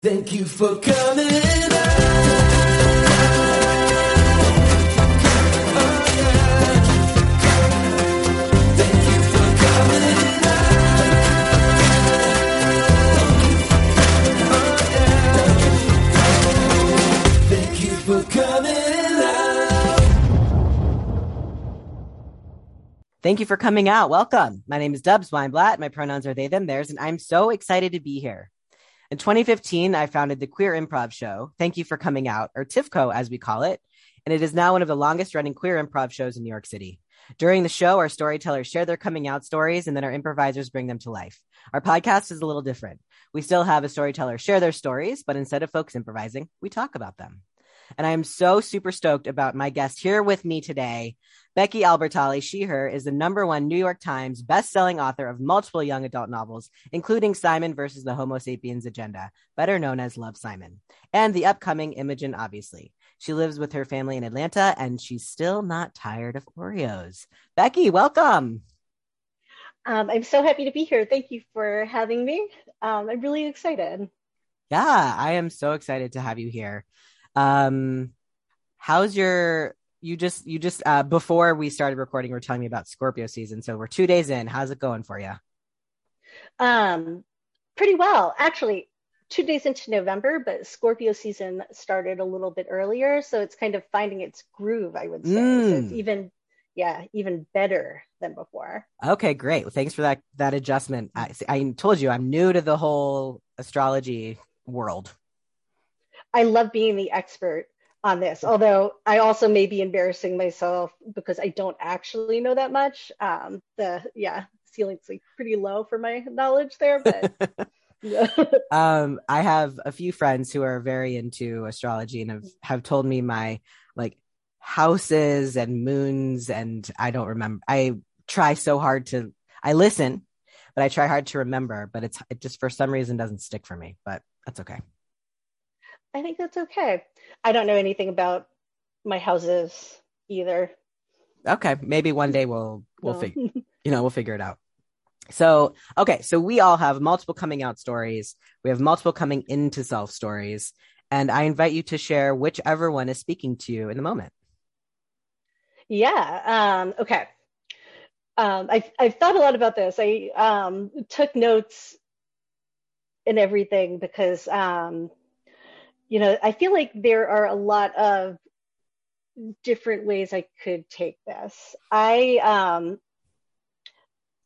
Thank you for coming out. Thank you for coming out. Welcome. My name is Dubs Weinblatt. My pronouns are they, them, theirs, and I'm so excited to be here. In 2015, I founded the Queer Improv Show. Thank you for coming out, or TIFCO as we call it. And it is now one of the longest running queer improv shows in New York City. During the show, our storytellers share their coming out stories and then our improvisers bring them to life. Our podcast is a little different. We still have a storyteller share their stories, but instead of folks improvising, we talk about them. And I am so super stoked about my guest here with me today. Becky Albertalli, she, her, is the number one New York Times best-selling author of multiple young adult novels, including Simon versus the Homo sapiens agenda, better known as Love Simon, and the upcoming Imogen, obviously. She lives with her family in Atlanta, and she's still not tired of Oreos. Becky, welcome. Um, I'm so happy to be here. Thank you for having me. Um, I'm really excited. Yeah, I am so excited to have you here. Um, how's your you just you just uh before we started recording, were telling me about Scorpio season. So we're two days in. How's it going for you? Um, pretty well, actually. Two days into November, but Scorpio season started a little bit earlier, so it's kind of finding its groove. I would say so it's Mm. even, yeah, even better than before. Okay, great. Well, thanks for that that adjustment. I I told you I'm new to the whole astrology world. I love being the expert on this, although I also may be embarrassing myself because I don't actually know that much. Um, the yeah, ceiling's like pretty low for my knowledge there, but um, I have a few friends who are very into astrology and have, have told me my like houses and moons, and I don't remember. I try so hard to, I listen, but I try hard to remember, but it's it just for some reason doesn't stick for me. But that's okay. I think that's okay. I don't know anything about my houses either. Okay, maybe one day we'll we'll No. figure you know we'll figure it out. So okay, so we all have multiple coming out stories. We have multiple coming into self stories, and I invite you to share whichever one is speaking to you in the moment. Yeah. Um, okay. Um, I've I've thought a lot about this. I um, took notes and everything because um, you know I feel like there are a lot of different ways I could take this. I um,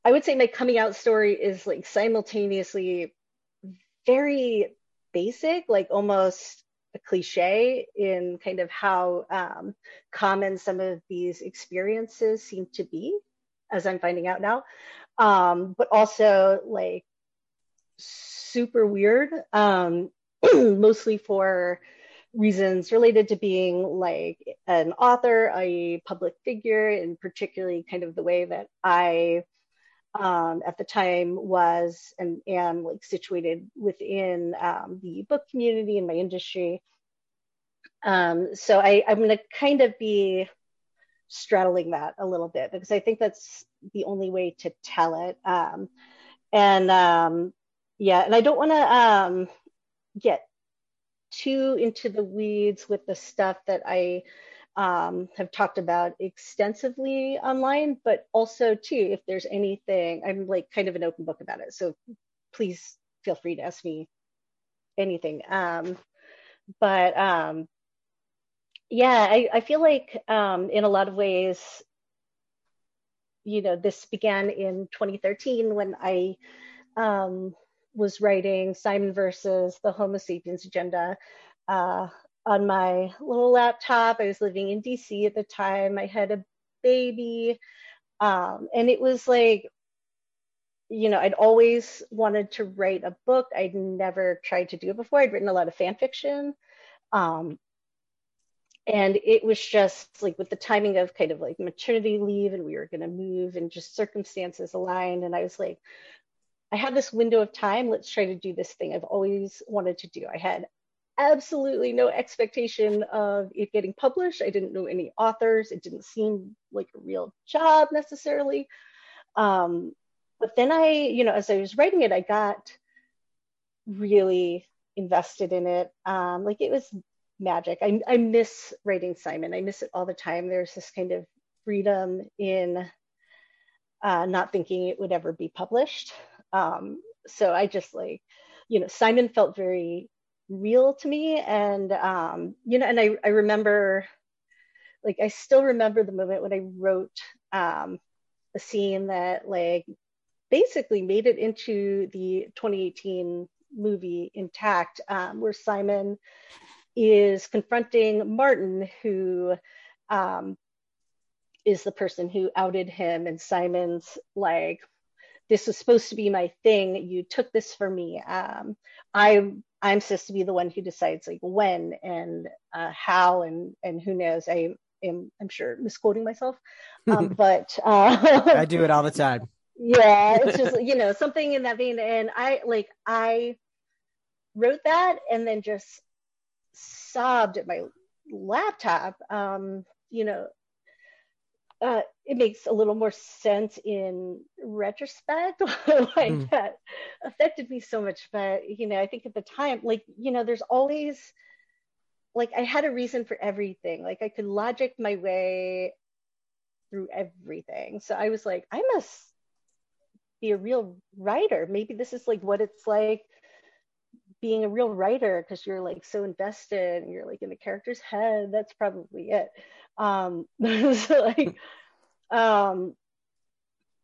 I would say my coming out story is like simultaneously very basic, like almost a cliche in kind of how um, common some of these experiences seem to be, as I'm finding out now, um, but also like super weird, um, mostly for reasons related to being like an author, a public figure, and particularly kind of the way that I um, at the time was and am like situated within um, the book community and my industry. Um, so I, I'm going to kind of be straddling that a little bit because I think that's the only way to tell it. Um, and um, yeah, and I don't want to um, get too into the weeds with the stuff that I um, have talked about extensively online, but also too, if there's anything, I'm like kind of an open book about it. So please feel free to ask me anything. Um, but um, yeah, I, I feel like um, in a lot of ways, you know, this began in 2013 when I um, was writing Simon versus the Homo sapiens agenda uh, on my little laptop. I was living in DC at the time. I had a baby. Um, and it was like, you know, I'd always wanted to write a book. I'd never tried to do it before. I'd written a lot of fan fiction. Um, and it was just like with the timing of kind of like maternity leave and we were going to move and just circumstances aligned. And I was like, I have this window of time. Let's try to do this thing I've always wanted to do. I had absolutely no expectation of it getting published. I didn't know any authors. It didn't seem like a real job necessarily. Um, but then I, you know, as I was writing it, I got really invested in it. Um, like it was magic. I, I miss writing Simon. I miss it all the time. There's this kind of freedom in uh, not thinking it would ever be published. Um, so I just like, you know, Simon felt very real to me. And, um, you know, and I, I remember, like, I still remember the moment when I wrote um, a scene that, like, basically made it into the 2018 movie intact, um, where Simon is confronting Martin, who um, is the person who outed him, and Simon's like, "This was supposed to be my thing. You took this for me. Um, I I'm supposed to be the one who decides like when and uh, how and and who knows. I am I'm sure misquoting myself, um, but uh, I do it all the time. Yeah, it's just you know something in that vein, and I like I wrote that and then just sobbed at my laptop. Um, you know, uh, it makes a little more sense in retrospect. Like mm. that affected me so much but you know i think at the time like you know there's always like i had a reason for everything. Like i could logic my way through everything. So i was like i must be a real writer. Maybe this is like what it's like being a real writer because you're like so invested and you're like in the character's head. That's probably it um so like um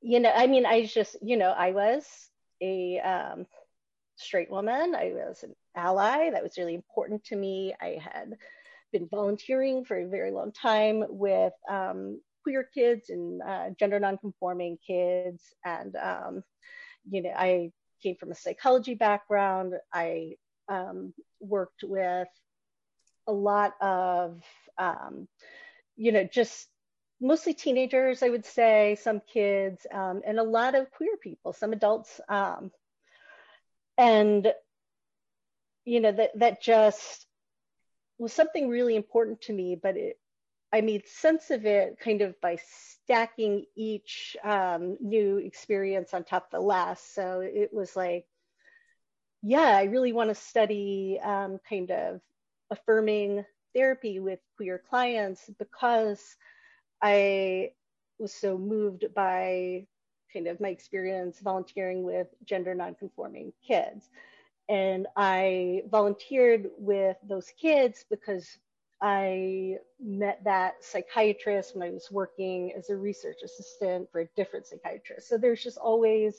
you know i mean i just you know i was a um straight woman. I was an ally. That was really important to me. I had been volunteering for a very long time with um, queer kids and uh, gender nonconforming kids. And um, you know i came from a psychology background. I um, worked with a lot of um, you know, just mostly teenagers, I would say, some kids, um, and a lot of queer people, some adults. Um, and, you know, that, that just was something really important to me, but it, I made sense of it kind of by stacking each um, new experience on top of the last. So it was like, yeah, I really want to study um, kind of affirming therapy with queer clients because I was so moved by kind of my experience volunteering with gender nonconforming kids. And I volunteered with those kids because I met that psychiatrist when I was working as a research assistant for a different psychiatrist. So there's just always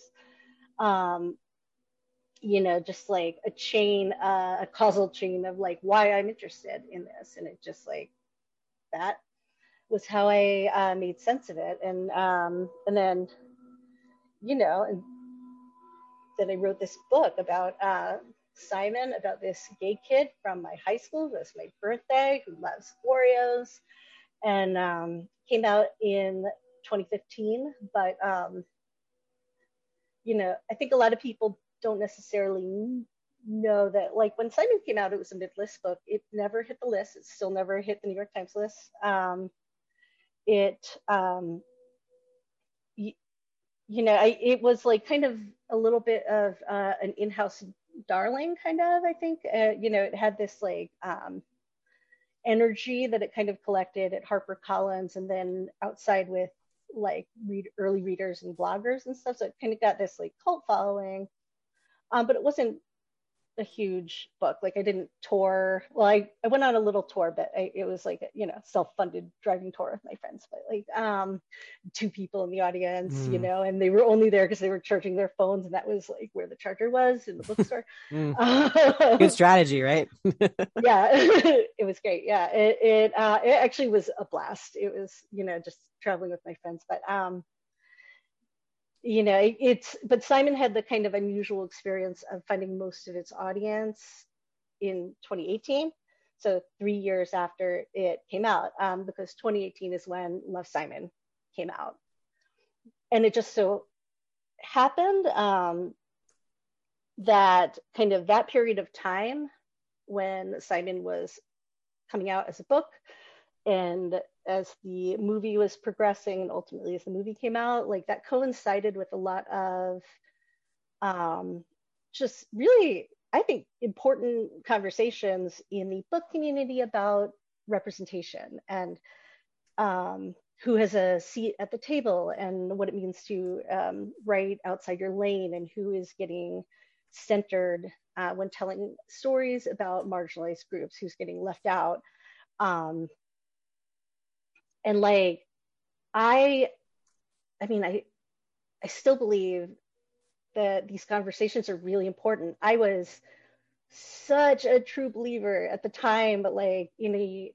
um, you know, just like a chain, uh, a causal chain of like why I'm interested in this. And it just like that was how I uh, made sense of it. And um, and then, you know, and then I wrote this book about uh, Simon, about this gay kid from my high school. Was my birthday, who loves Oreos, and um, came out in 2015. But um, you know, I think a lot of people don't necessarily know that like when Simon came out, it was a mid-list book. It never hit the list. It still never hit the New York Times list. Um, it, um, you, you know, I, it was like kind of a little bit of uh, an in-house darling, kind of. I think, uh, you know, it had this like um, energy that it kind of collected at HarperCollins, and then outside with like read early readers and bloggers and stuff. So it kind of got this like cult following um, but it wasn't a huge book. Like I didn't tour. Well, I, I went on a little tour, but I, it was like, a, you know, self-funded driving tour with my friends, but like um, two people in the audience, mm. you know, and they were only there because they were charging their phones. And that was like where the charger was in the bookstore. mm. Good strategy, right? yeah, it was great. Yeah, it, it, uh, it actually was a blast. It was, you know, just traveling with my friends, but um, you know it's but simon had the kind of unusual experience of finding most of its audience in 2018 so three years after it came out um, because 2018 is when love simon came out. And it just so happened um, that kind of that period of time when simon was coming out as a book and as the movie was progressing and ultimately as the movie came out like that coincided with a lot of um, just really I think, important conversations in the book community about representation and um, who has a seat at the table and what it means to um, write outside your lane and who is getting centered uh, when telling stories about marginalized groups, who's getting left out. Um, and like, I, I mean, I, I still believe that these conversations are really important. I was such a true believer at the time, but like in a,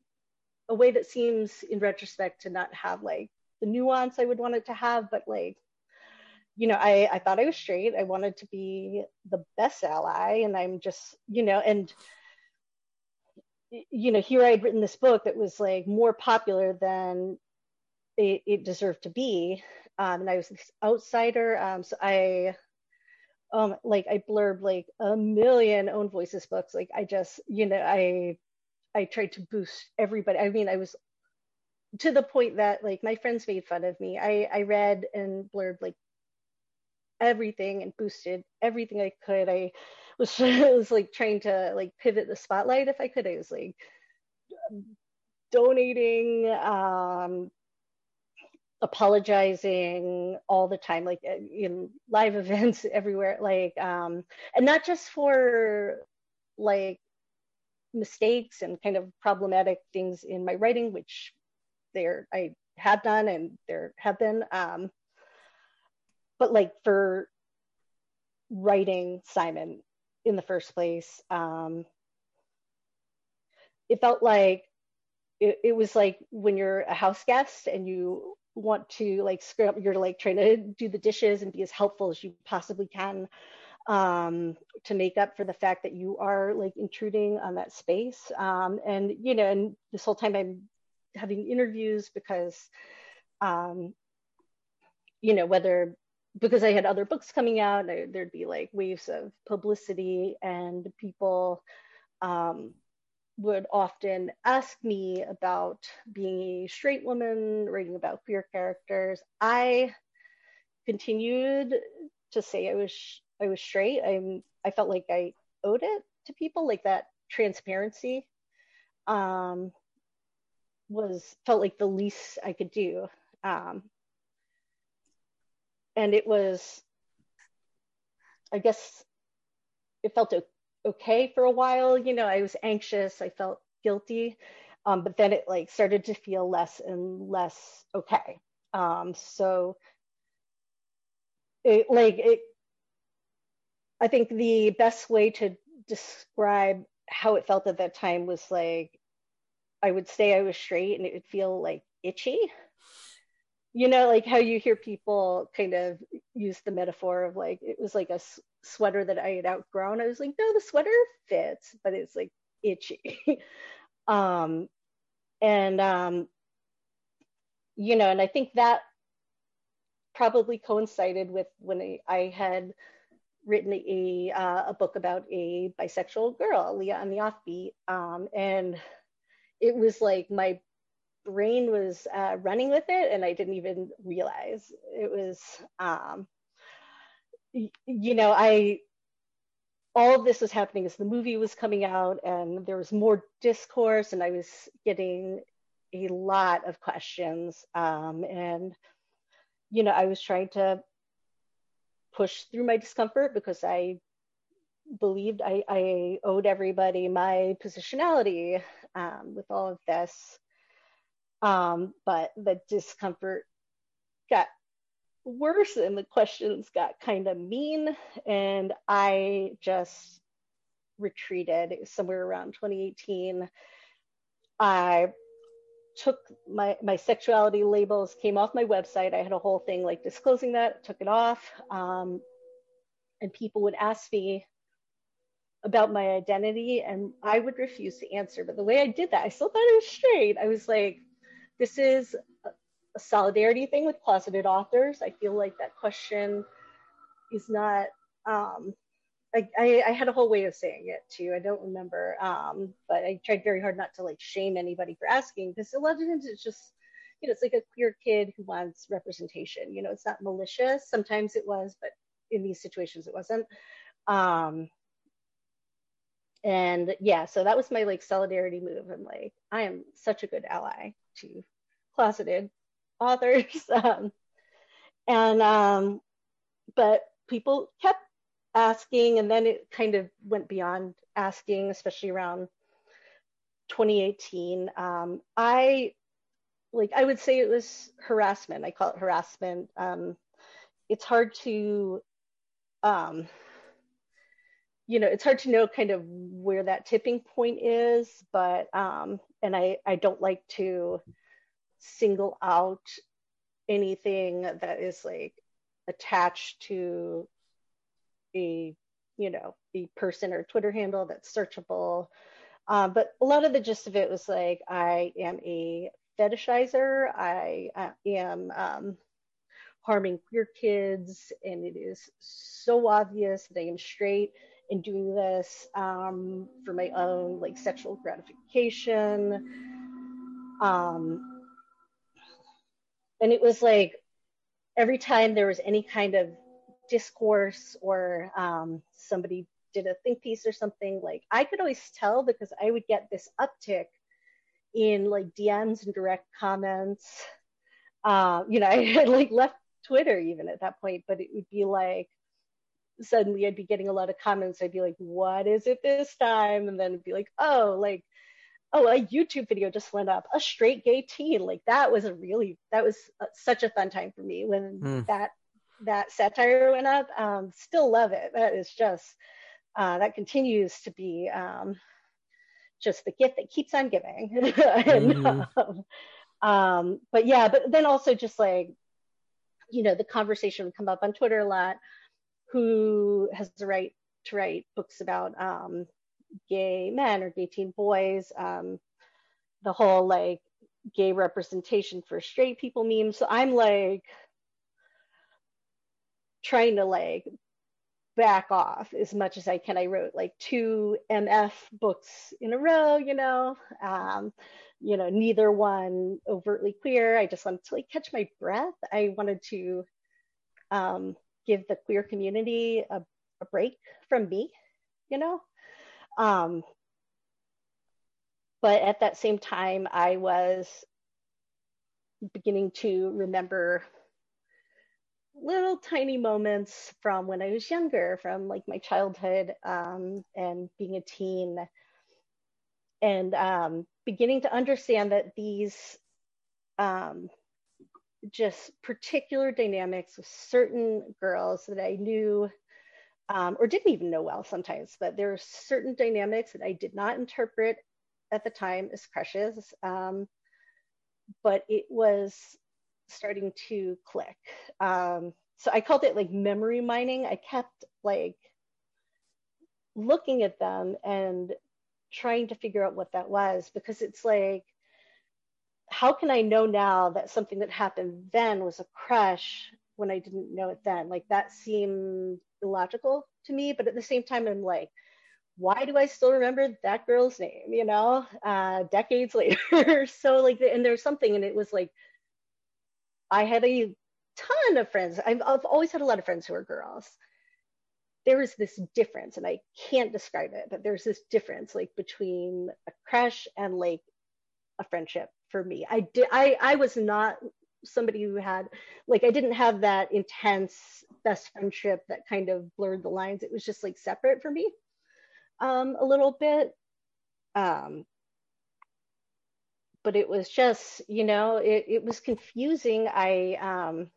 a way that seems in retrospect to not have like the nuance I would want it to have, but like, you know, I, I thought I was straight. I wanted to be the best ally, and I'm just, you know, and you know, here I had written this book that was like more popular than it, it deserved to be. Um, and I was this outsider. Um, so I um like i blurb like a million own voices books like i just you know i i tried to boost everybody i mean i was to the point that like my friends made fun of me i i read and blurred like everything and boosted everything i could i was was like trying to like pivot the spotlight if i could. I was like donating um apologizing all the time like uh, in live events everywhere like um and not just for like mistakes and kind of problematic things in my writing which there i have done and there have been um but like for writing simon in the first place um it felt like it, it was like when you're a house guest and you want to like up you're like trying to do the dishes and be as helpful as you possibly can um, to make up for the fact that you are like intruding on that space. Um, and you know and this whole time i'm having interviews because um, you know whether because i had other books coming out there'd be like waves of publicity and people um, would often ask me about being a straight woman, writing about queer characters. I continued to say I was I was straight. I'm I felt like I owed it to people, like that transparency um, was felt like the least I could do. Um, and it was, I guess, it felt okay for a while. You know, I was anxious, I felt guilty, um, but then it like started to feel less and less okay. Um, so it like it, I think the best way to describe how it felt at that time was like I would say I was straight and it would feel like itchy. You know, like how you hear people kind of use the metaphor of like it was like a sweater that I had outgrown. I was like, no, the sweater fits, but it's like itchy. um, and um, you know, and I think that probably coincided with when I, I had written a uh, a book about a bisexual girl, Leah on the Offbeat, um, and it was like my brain was uh, running with it, and I didn't even realize it was. Um, you know, I all of this was happening as the movie was coming out and there was more discourse and I was getting a lot of questions. Um, and, you know, I was trying to push through my discomfort because I believed I, I owed everybody my positionality um, with all of this. Um, but the discomfort got worse and the questions got kind of mean. And i just retreated somewhere around 2018 i took my my sexuality labels came off my website. I had a whole thing like disclosing that took it off. Um, and people would ask me about my identity and i would refuse to answer. But the way i did that i still thought it was straight. I was like this is a solidarity thing with closeted authors. I feel like that question is not. Um, I, I, I, had a whole way of saying it too. I don't remember, um, but I tried very hard not to like shame anybody for asking because a lot of times it's just, you know, it's like a queer kid who wants representation. You know, it's not malicious. Sometimes it was, but in these situations it wasn't. Um, and yeah, so that was my like solidarity move. I'm like, I am such a good ally to closeted authors. Um, and um, but people kept asking, and then it kind of went beyond asking, especially around 2018. Um, I like I would say it was harassment. I call it harassment. Um, it's hard to um, you know, it's hard to know kind of where that tipping point is, but um, and I I don't like to single out anything that is like attached to a you know a person or Twitter handle that's searchable. Um, but a lot of the gist of it was like I am a fetishizer. I, I am um, harming queer kids, and it is so obvious that I am straight in doing this um, for my own like sexual gratification. Um, and it was like every time there was any kind of discourse or um, somebody did a think piece or something, like I could always tell because I would get this uptick in like DMs and direct comments. Uh, you know, I had like left Twitter even at that point, but it would be like suddenly I'd be getting a lot of comments. I'd be like, what is it this time? And then it'd be like, oh, like, oh, a YouTube video just went up, a straight gay teen. Like that was a really, that was a, such a fun time for me when mm. that, that satire went up. Um, still love it. That is just, uh, that continues to be um, just the gift that keeps on giving. and, mm-hmm. um, um, but yeah, but then also just like, you know, the conversation would come up on Twitter a lot who has the right to write books about um, gay men or gay teen boys, um, the whole like gay representation for straight people meme. So I'm like trying to like back off as much as I can. I wrote like two MF books in a row, you know, um, you know, neither one overtly queer. I just wanted to like catch my breath. I wanted to um, give the queer community a, a break from me, you know? Um, but at that same time, I was beginning to remember little tiny moments from when I was younger, from like my childhood um, and being a teen, and um, beginning to understand that these um, just particular dynamics with certain girls that I knew um, or didn't even know well sometimes, but there are certain dynamics that I did not interpret at the time as crushes. Um, but it was starting to click. Um, so I called it like memory mining. I kept like looking at them and trying to figure out what that was because it's like how can I know now that something that happened then was a crush when I didn't know it then? Like that seemed illogical to me, but at the same time, I'm like, why do I still remember that girl's name? You know, uh, decades later. so like, and there's something, and it was like, I had a ton of friends. I've, I've always had a lot of friends who are girls. There is this difference, and I can't describe it, but there's this difference like between a crush and like a friendship for me. I did I I was not somebody who had like I didn't have that intense best friendship that kind of blurred the lines. It was just like separate for me um a little bit. Um but it was just, you know, it, it was confusing. I um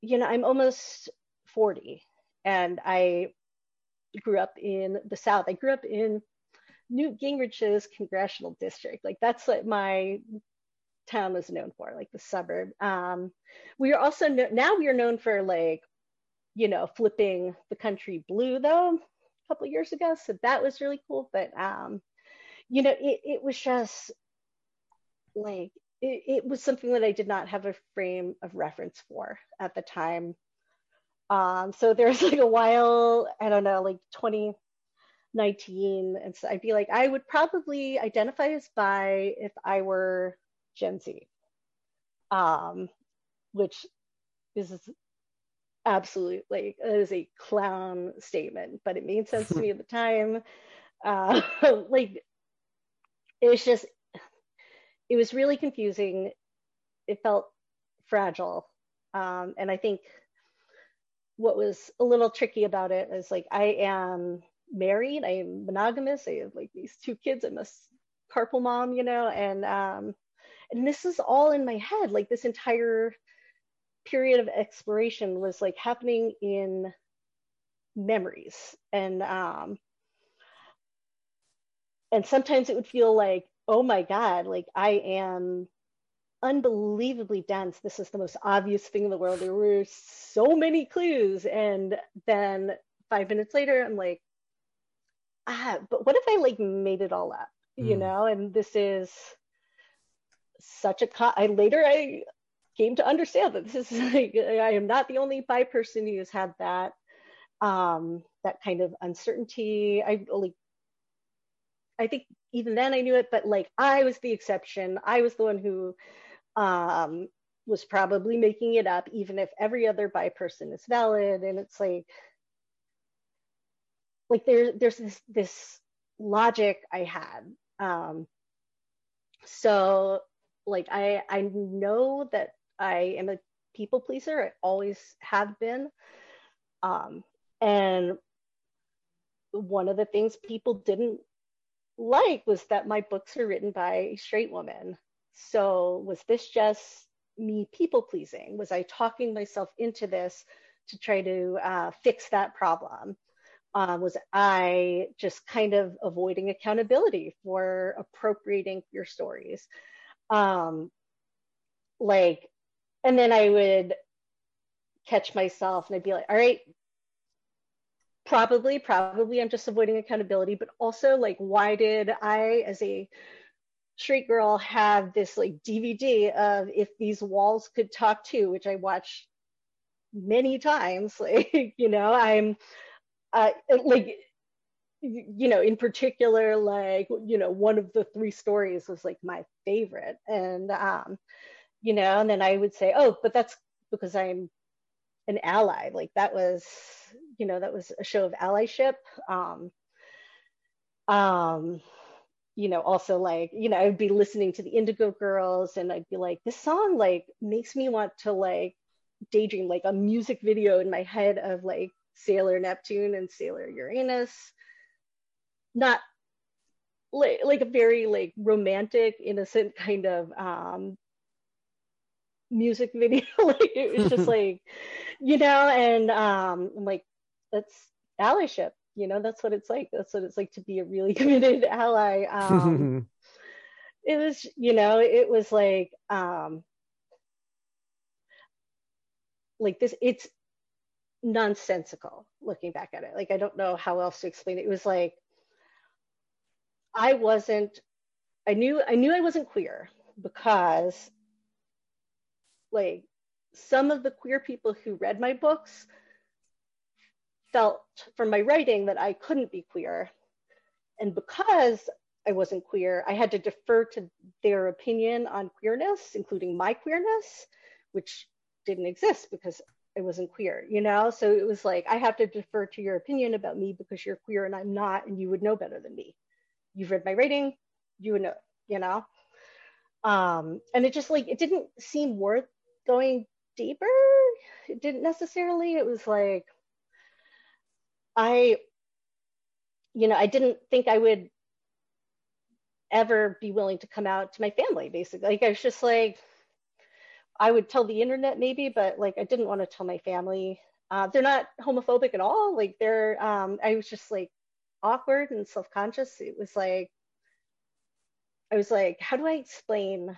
you know, I'm almost 40 and I grew up in the South. I grew up in Newt Gingrich's congressional district. Like that's what my town was known for, like the suburb. Um, we are also no- now we are known for like, you know, flipping the country blue though a couple years ago. So that was really cool. But um, you know, it, it was just like it, it was something that I did not have a frame of reference for at the time. Um, so there's like a while, I don't know, like 20, 19 and so i'd be like i would probably identify as bi if i were gen z um, which is absolutely like it is a clown statement, but it made sense to me at the time. Uh, like it was just it was really confusing. It felt fragile, um, and I think what was a little tricky about it is like I am married, I am monogamous, I have like these two kids, I'm a carpal mom, you know, and um, and this is all in my head, like this entire period of exploration was like happening in memories. And um and sometimes it would feel like oh my god like i am unbelievably dense. This is the most obvious thing in the world. There were so many clues. And then five minutes later i'm like ah but what if i like made it all up mm. you hmm. know and this is such a co- I later I came to understand that this is like I am not the only bi person who has had that um, that kind of uncertainty. I like I think even then I knew it, but like I was the exception. I was the one who um, was probably making it up, even if every other bi person is valid. And it's like like there there's this this logic I had. Um, so like I I know that I am a people pleaser. I always have been. Um, and one of the things people didn't like was that my books are written by a straight woman. So was this just me people pleasing? Was I talking myself into this to try to uh, fix that problem? Uh, was I just kind of avoiding accountability for appropriating your stories? Um, like and then I would catch myself and I'd be like, all right, probably, probably I'm just avoiding accountability, but also like, why did I, as a straight girl, have this like DVD of If These Walls Could Talk 2, which I watched many times. Like, you know, I'm uh, like, you know, in particular, like, you know, one of the three stories was like my favorite. And, um, you know, and then I would say, oh, but that's because I'm an ally. Like that was, you know, that was a show of allyship. Um, um, you know, also like, you know, I would be listening to the Indigo Girls and I'd be like, this song like makes me want to like daydream like a music video in my head of like Sailor Neptune and Sailor Uranus. Not like, like a very like romantic, innocent kind of um, music video. like it was just like, you know, and um, I'm like, that's allyship. You know, that's what it's like. That's what it's like to be a really committed ally. Um, it was, you know, it was like, um, like this. It's nonsensical looking back at it. Like I don't know how else to explain it. It was like I wasn't. I knew I knew I wasn't queer because like some of the queer people who read my books felt from my writing that I couldn't be queer. And because I wasn't queer, I had to defer to their opinion on queerness, including my queerness, which didn't exist because I wasn't queer, you know? So it was like, I have to defer to your opinion about me because you're queer and I'm not, and you would know better than me. You've read my writing, you would know, you know? Um, and it just like, it didn't seem worth going deeper. It didn't necessarily. It was like I, you know, I didn't think I would ever be willing to come out to my family, basically. Like I was just like, I would tell the internet maybe, but like I didn't want to tell my family. Uh, they're not homophobic at all. Like they're, um, I was just like awkward and self-conscious. It was like, I was like, how do I explain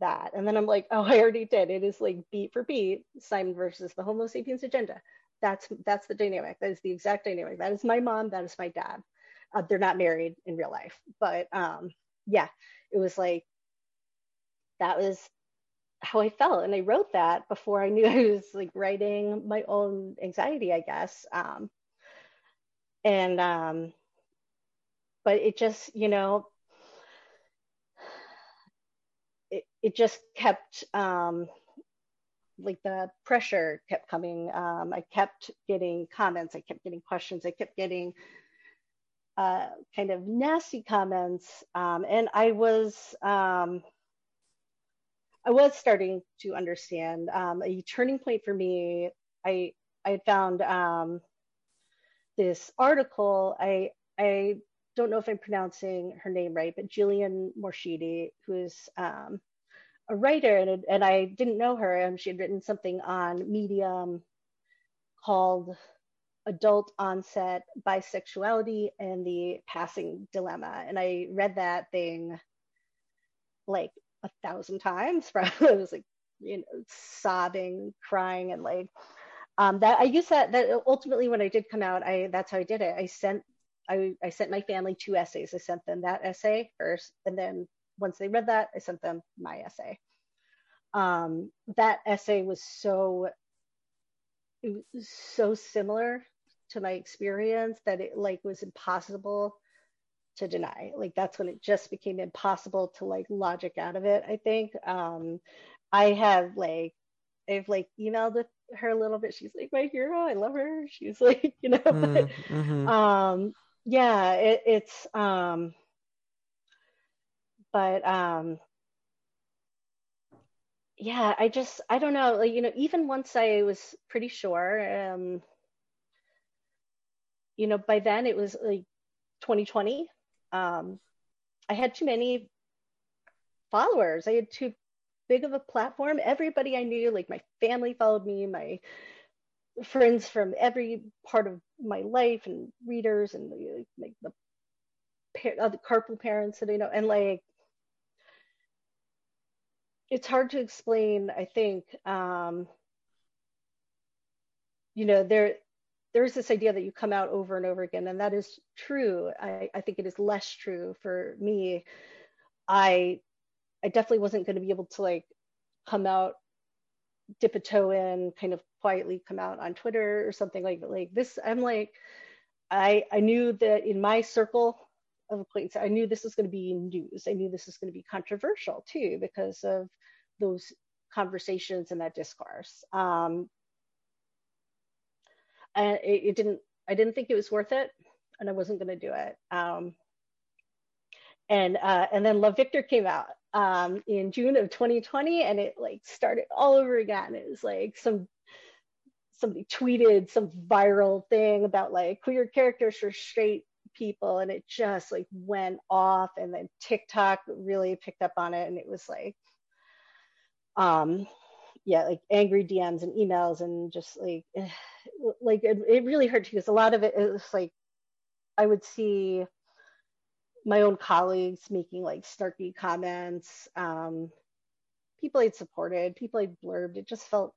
that. And then I'm like, oh, I already did. It is like beat for beat, Simon versus the Homo sapiens agenda. That's that's the dynamic. That is the exact dynamic. That is my mom. That is my dad. Uh, they're not married in real life, but um, yeah, it was like that was how I felt, and I wrote that before I knew I was like writing my own anxiety, I guess. Um, and um, but it just, you know, it, it just kept um, like the pressure kept coming. Um, I kept getting comments, I kept getting questions, I kept getting uh, kind of nasty comments, um, and I was um, I was starting to understand. Um, a turning point for me, I I found um, this article. I I don't know if I'm pronouncing her name right, but Gillian Morshidi, who's um, a writer, and, and I didn't know her. and she had written something on Medium called Adult Onset Bisexuality and the Passing Dilemma. And I read that thing like a thousand times. Probably I was like, you know, sobbing, crying, and like um, that. I used that. That ultimately, when I did come out, I that's how I did it. I sent I, I sent my family two essays. I sent them that essay first, and then once they read that, I sent them my essay. Um, that essay was so it was so similar to my experience that it like was impossible to deny. Like that's when it just became impossible to like logic out of it. I think um, I have like I've like emailed with her a little bit. She's like my hero. I love her. She's like you know. Mm, but, mm-hmm. um, yeah, it, it's um, but um yeah i just i don't know like you know even once i was pretty sure um you know by then it was like 2020 um i had too many followers. I had too big of a platform. Everybody i knew like my family followed me my friends from every part of my life and readers and like the, uh, the carpool parents that i know. And like it's hard to explain i think um, you know there there's this idea that you come out over and over again and that is true i, I think it is less true for me i i definitely wasn't going to be able to like come out dip a toe in kind of quietly come out on twitter or something like like this i'm like i i knew that in my circle of acquaintance. I knew this was going to be news. I knew this was going to be controversial too because of those conversations and that discourse. Um, and it, it, didn't. I didn't think it was worth it, and I wasn't going to do it. Um, and uh, and then Love Victor came out um, in June of 2020, and it like started all over again. It was like some somebody tweeted some viral thing about like queer characters for straight people and it just like went off and then TikTok really picked up on it and it was like um yeah like angry DMs and emails and just like like it, it really hurt because a lot of it is like I would see my own colleagues making like snarky comments um people I'd supported people I'd blurbed it just felt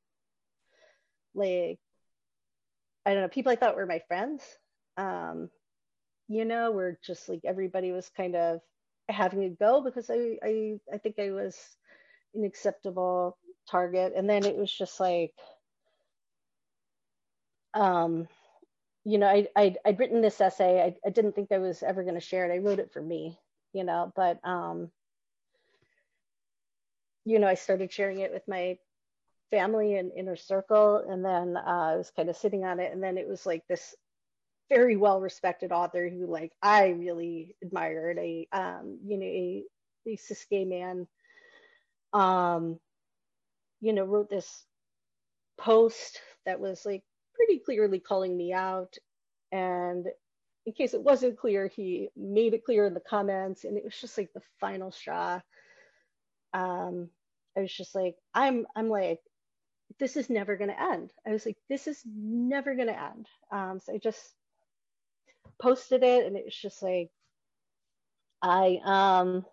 like I don't know people I thought were my friends um you know, where just like everybody was kind of having a go because I, I, I think I was an acceptable target. And then it was just like, um, you know, I, I'd, I'd written this essay. I, I didn't think I was ever going to share it. I wrote it for me, you know, but, um, you know, I started sharing it with my family and inner circle. And then uh, I was kind of sitting on it. And then it was like this very well respected author who like I really admired a um, you know a, a cis gay man um, you know wrote this post that was like pretty clearly calling me out. And in case it wasn't clear he made it clear in the comments and it was just like the final straw. Um i was just like i'm i'm like this is never going to end. I was like this is never going to end. Um so i just posted it and it was just like I um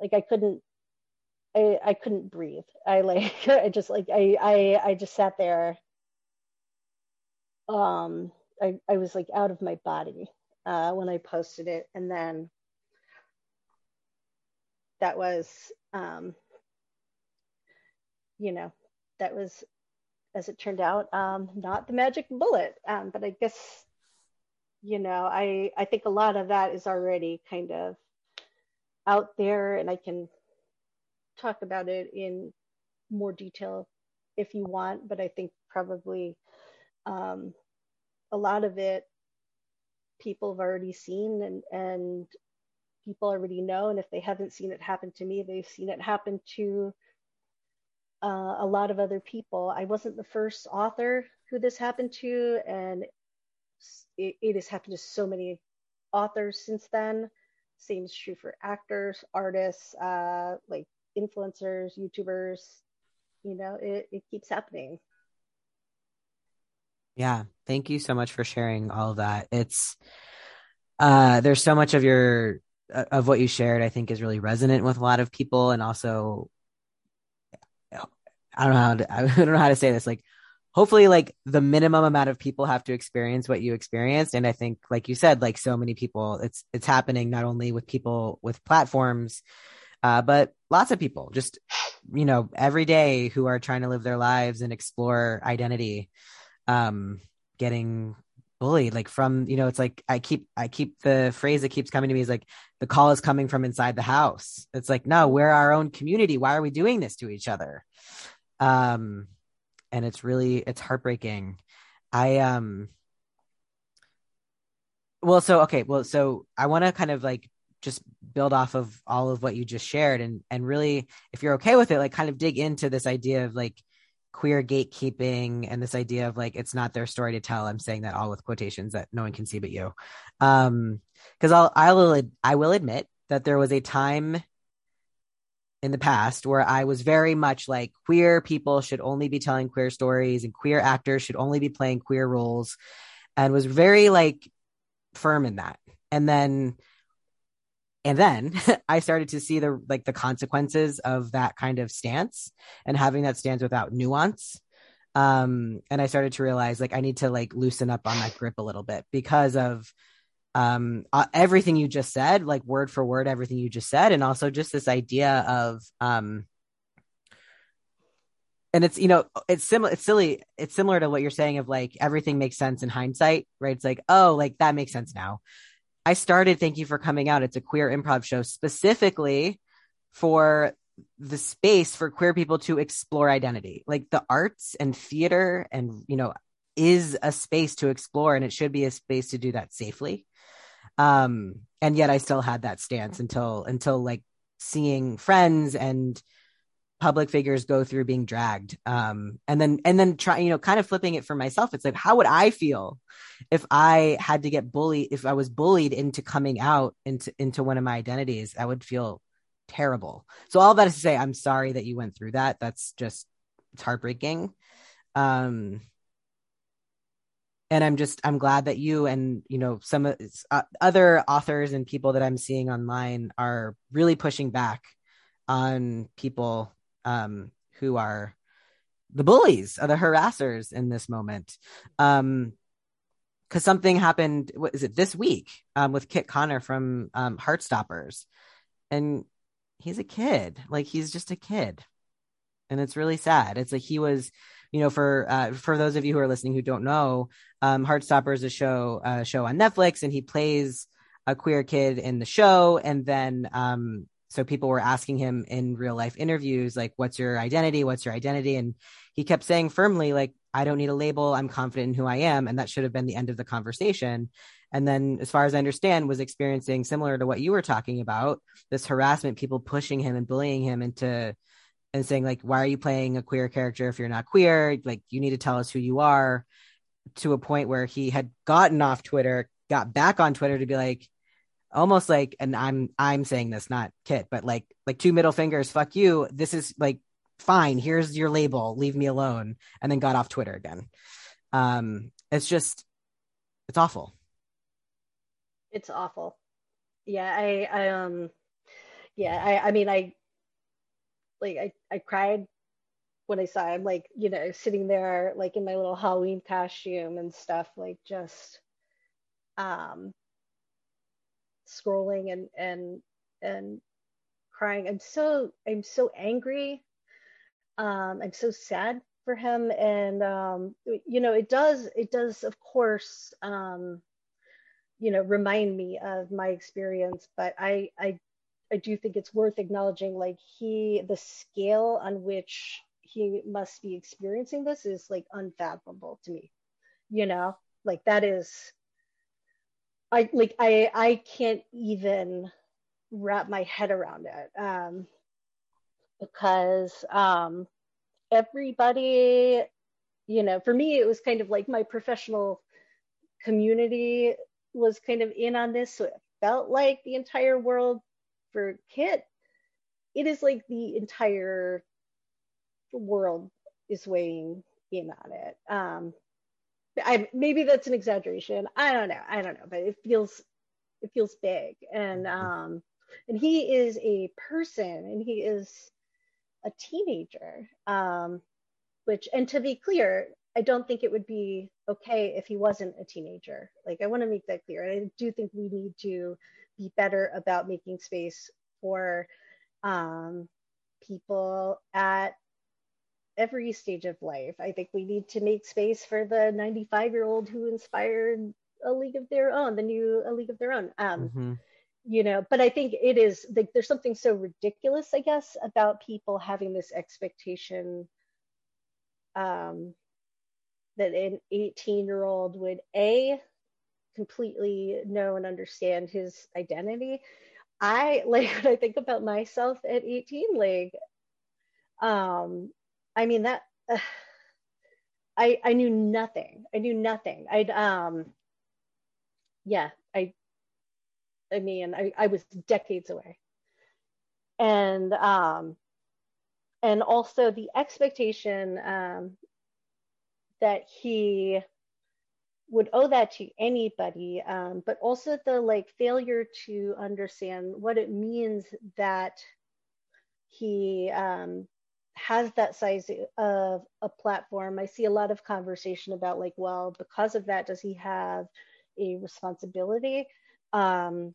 like I couldn't I I couldn't breathe. I like I just like I I I just sat there um I I was like out of my body uh when I posted it and then that was um you know that was as it turned out um not the magic bullet um but I guess you know i i think a lot of that is already kind of out there and i can talk about it in more detail if you want, but I think probably um, a lot of it people have already seen and and people already know. And if they haven't seen it happen to me they've seen it happen to uh, a lot of other people. I wasn't the first author who this happened to and it, it has happened to so many authors since then. Same is true for actors artists uh, like influencers youtubers you know it, it keeps happening. Yeah. Thank you so much for sharing all of that. It's uh there's so much of your uh, of what you shared i think is really resonant with a lot of people and also i don't know how to, i don't know how to say this. Like hopefully like the minimum amount of people have to experience what you experienced. And i think like you said like so many people it's it's happening not only with people with platforms uh, but lots of people just you know every day who are trying to live their lives and explore identity um getting bullied like from you know it's like i keep i keep the phrase that keeps coming to me is like the call is coming from inside the house. It's like no we're our own community. Why are we doing this to each other? Um and it's really it's heartbreaking. I um well so okay well so i want to kind of like just build off of all of what you just shared and and really if you're okay with it like kind of dig into this idea of like queer gatekeeping and this idea of like it's not their story to tell. I'm saying that all with quotations that no one can see but you. Um because i'll i will i will admit that there was a time in the past where i was very much like queer people should only be telling queer stories and queer actors should only be playing queer roles and was very like firm in that. And then and then i started to see the like the consequences of that kind of stance and having that stance without nuance. Um and i started to realize like i need to like loosen up on that grip a little bit because of um uh, everything you just said like word for word everything you just said and also just this idea of um and it's you know it's similar it's silly it's similar to what you're saying of like everything makes sense in hindsight right? It's like oh like that makes sense now I started Thank You for Coming Out. It's a queer improv show specifically for the space for queer people to explore identity. Like the arts and theater and, you know, is a space to explore and it should be a space to do that safely. Um, and yet I still had that stance until, until like seeing friends and, public figures go through being dragged. Um and then and then try you know kind of flipping it for myself it's like how would i feel if i had to get bullied if i was bullied into coming out into into one of my identities? I would feel terrible. So all that is to say i'm sorry that you went through that. That's just it's heartbreaking. Um and i'm just i'm glad that you and you know some uh, other authors and people that i'm seeing online are really pushing back on people um, who are the bullies, or the harassers in this moment. Um, because something happened. What is it this week? Um, with Kit Connor from um, Heartstoppers, and he's a kid. Like he's just a kid, and it's really sad. It's like he was, you know, for uh, for those of you who are listening who don't know, um, Heartstopper is a show uh, show on Netflix, and he plays a queer kid in the show, and then um, so people were asking him in real life interviews like what's your identity? What's your identity? And he kept saying firmly like i don't need a label. I'm confident in who i am. And that should have been the end of the conversation. And then as far as i understand was experiencing similar to what you were talking about this harassment people pushing him and bullying him into and saying like why are you playing a queer character if you're not queer? Like you need to tell us who you are. To a point where he had gotten off twitter got back on twitter to be like almost like and i'm i'm saying this not kit but like like two middle fingers fuck you this is like fine here's your label leave me alone and then got off twitter again. Um it's just it's awful. It's awful. Yeah i i um yeah i i mean i like i i cried when i saw him like you know sitting there like in my little halloween costume and stuff like just um scrolling and and and crying. I'm so I'm so angry. Um, I'm so sad for him, and um, you know, it does it does of course um, you know remind me of my experience, but I I I do think it's worth acknowledging like he the scale on which he must be experiencing this is like unfathomable to me you know like that is i like i i can't even wrap my head around it um because um everybody you know for me it was kind of like my professional community was kind of in on this so it felt like the entire world for kit it is like the entire world is weighing in on it. Um, I maybe that's an exaggeration. I don't know. I don't know, but it feels it feels big, and mm-hmm. um, and he is a person, and he is a teenager. Um, which, and to be clear, I don't think it would be okay if he wasn't a teenager. Like I want to make that clear. And I do think we need to be better about making space for um, people at every stage of life. I think we need to make space for the 95 year old who inspired a league of their own, the new a league of their own. Um, mm-hmm. You know, but I think it is like there's something so ridiculous, I guess, about people having this expectation um, that an 18 year old would a completely know and understand his identity I like when I think about myself at 18, like, um, I mean that uh, I I knew nothing. I knew nothing. I'd um, yeah, I I mean I I was decades away, and um, and also the expectation um that he would owe that to anybody, um, but also the like failure to understand what it means that he um, has that size of a platform. I see a lot of conversation about like, well, because of that, does he have a responsibility? Um,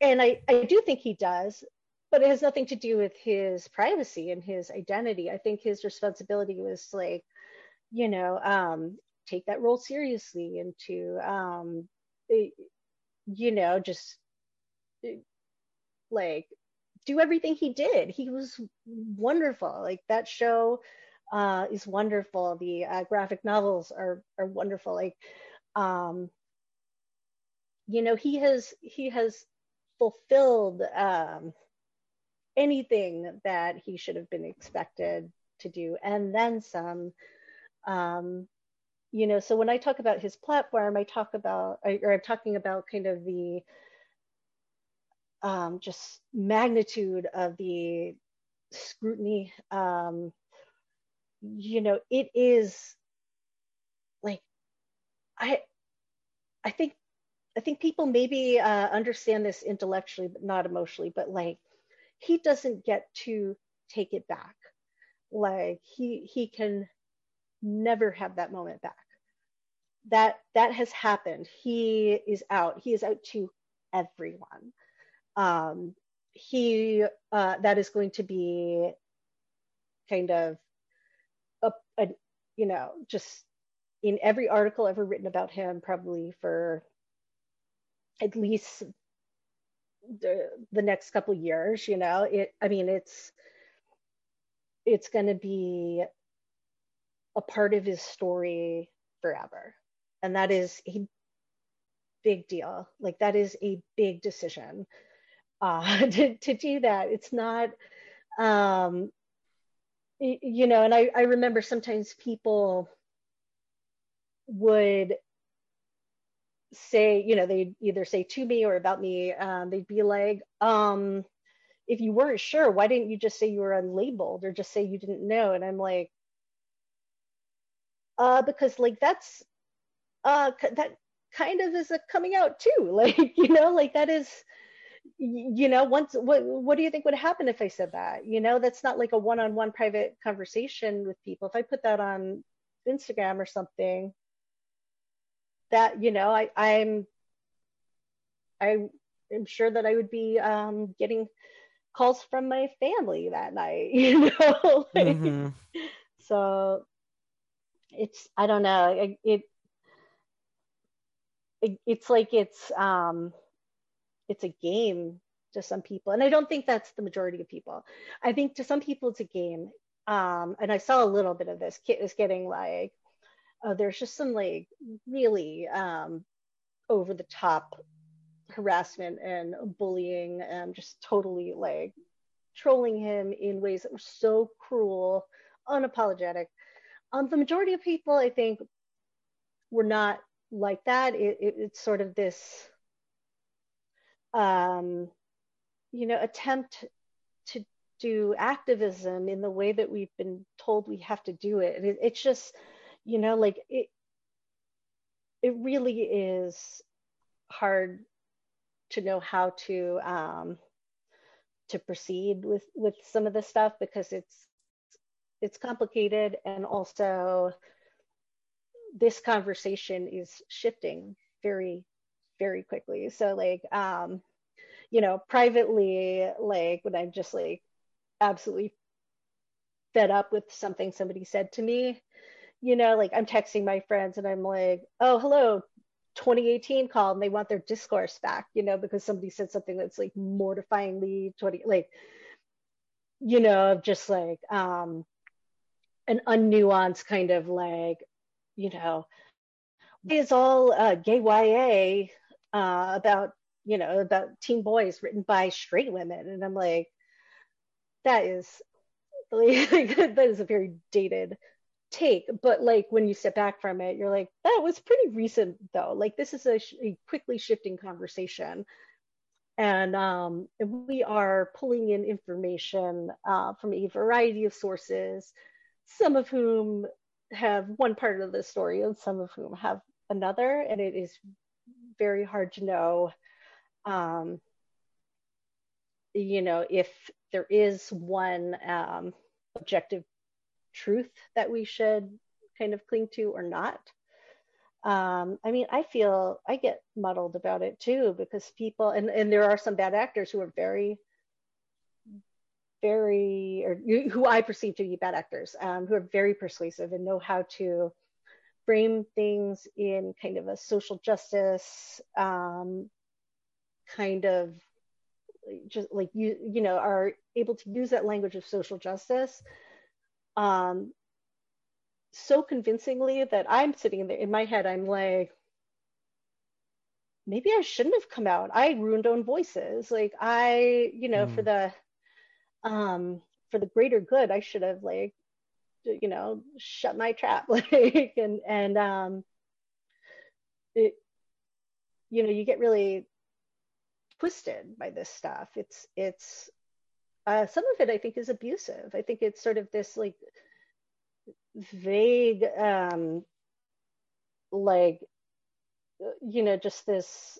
and I, I do think he does, but it has nothing to do with his privacy and his identity. I think his responsibility was like, you know, um, take that role seriously and to um it, you know just like do everything he did. He was wonderful. Like that show uh is wonderful. The uh, graphic novels are are wonderful. Like um you know he has he has fulfilled um anything that he should have been expected to do and then some. Um you know so when i talk about his platform i talk about or i'm talking about kind of the um, just magnitude of the scrutiny um, you know it is like i i think i think people maybe uh, understand this intellectually but not emotionally but like he doesn't get to take it back like he he can never have that moment back. That that has happened. He is out. He is out to everyone. Um, he uh, that is going to be kind of a, a you know just in every article ever written about him probably for at least the, the next couple years you know it i mean it's it's going to be a part of his story forever. And that is a big deal. Like that is a big decision uh, to, to do that. It's not, um, you know, and I, I remember sometimes people would say, you know, they'd either say to me or about me, um, they'd be like, um, if you weren't sure, why didn't you just say you were unlabeled or just say you didn't know? And I'm like, uh, because like that's uh, that kind of is a coming out too. Like you know, like that is you know once what what do you think would happen if i said that you know that's not like a one-on-one private conversation with people if i put that on instagram or something that you know i i'm i am sure that i would be um getting calls from my family that night you know like, mm-hmm. so it's I don't know it, it, it it's like it's um it's a game to some people and I don't think that's the majority of people. I think to some people it's a game. um, and I saw a little bit of this. Kit is getting like, oh, there's just some like really um, over the top harassment and bullying, and just totally like trolling him in ways that were so cruel, unapologetic. Um, the majority of people, I think, were not like that. It, it, it's sort of this, um, you know, attempt to do activism in the way that we've been told we have to do it. it it's just, you know, like it. It really is hard to know how to um, to proceed with with some of this stuff because it's it's complicated and also this conversation is shifting very very quickly. So like um you know privately like when i'm just like absolutely fed up with something somebody said to me you know like i'm texting my friends and i'm like oh hello 2018 call and they want their discourse back you know because somebody said something that's like mortifyingly 20 like you know just like um an unnuanced kind of like you know is all uh, gay YA uh, about you know about teen boys written by straight women, and I'm like, that is that is a very dated take. But like when you step back from it, you're like, that was pretty recent though. Like this is a, a quickly shifting conversation. And, um, we are pulling in information uh, from a variety of sources, some of whom have one part of the story and some of whom have another. And it is very hard to know, um, you know, if there is one um, objective truth that we should kind of cling to or not. Um, I mean, I feel I get muddled about it too because people, and, and there are some bad actors who are very very, or who I perceive to be bad actors, um, who are very persuasive and know how to frame things in kind of a social justice um, kind of just like you you know are able to use that language of social justice um, so convincingly that I'm sitting in there in my head I'm like maybe I shouldn't have come out I ruined own voices like I you know mm. for the um, for the greater good, I should have like, you know, shut my trap, like, and and um, it, you know, you get really twisted by this stuff. It's it's uh, some of it I think is abusive. I think it's sort of this like vague, um, like, you know, just this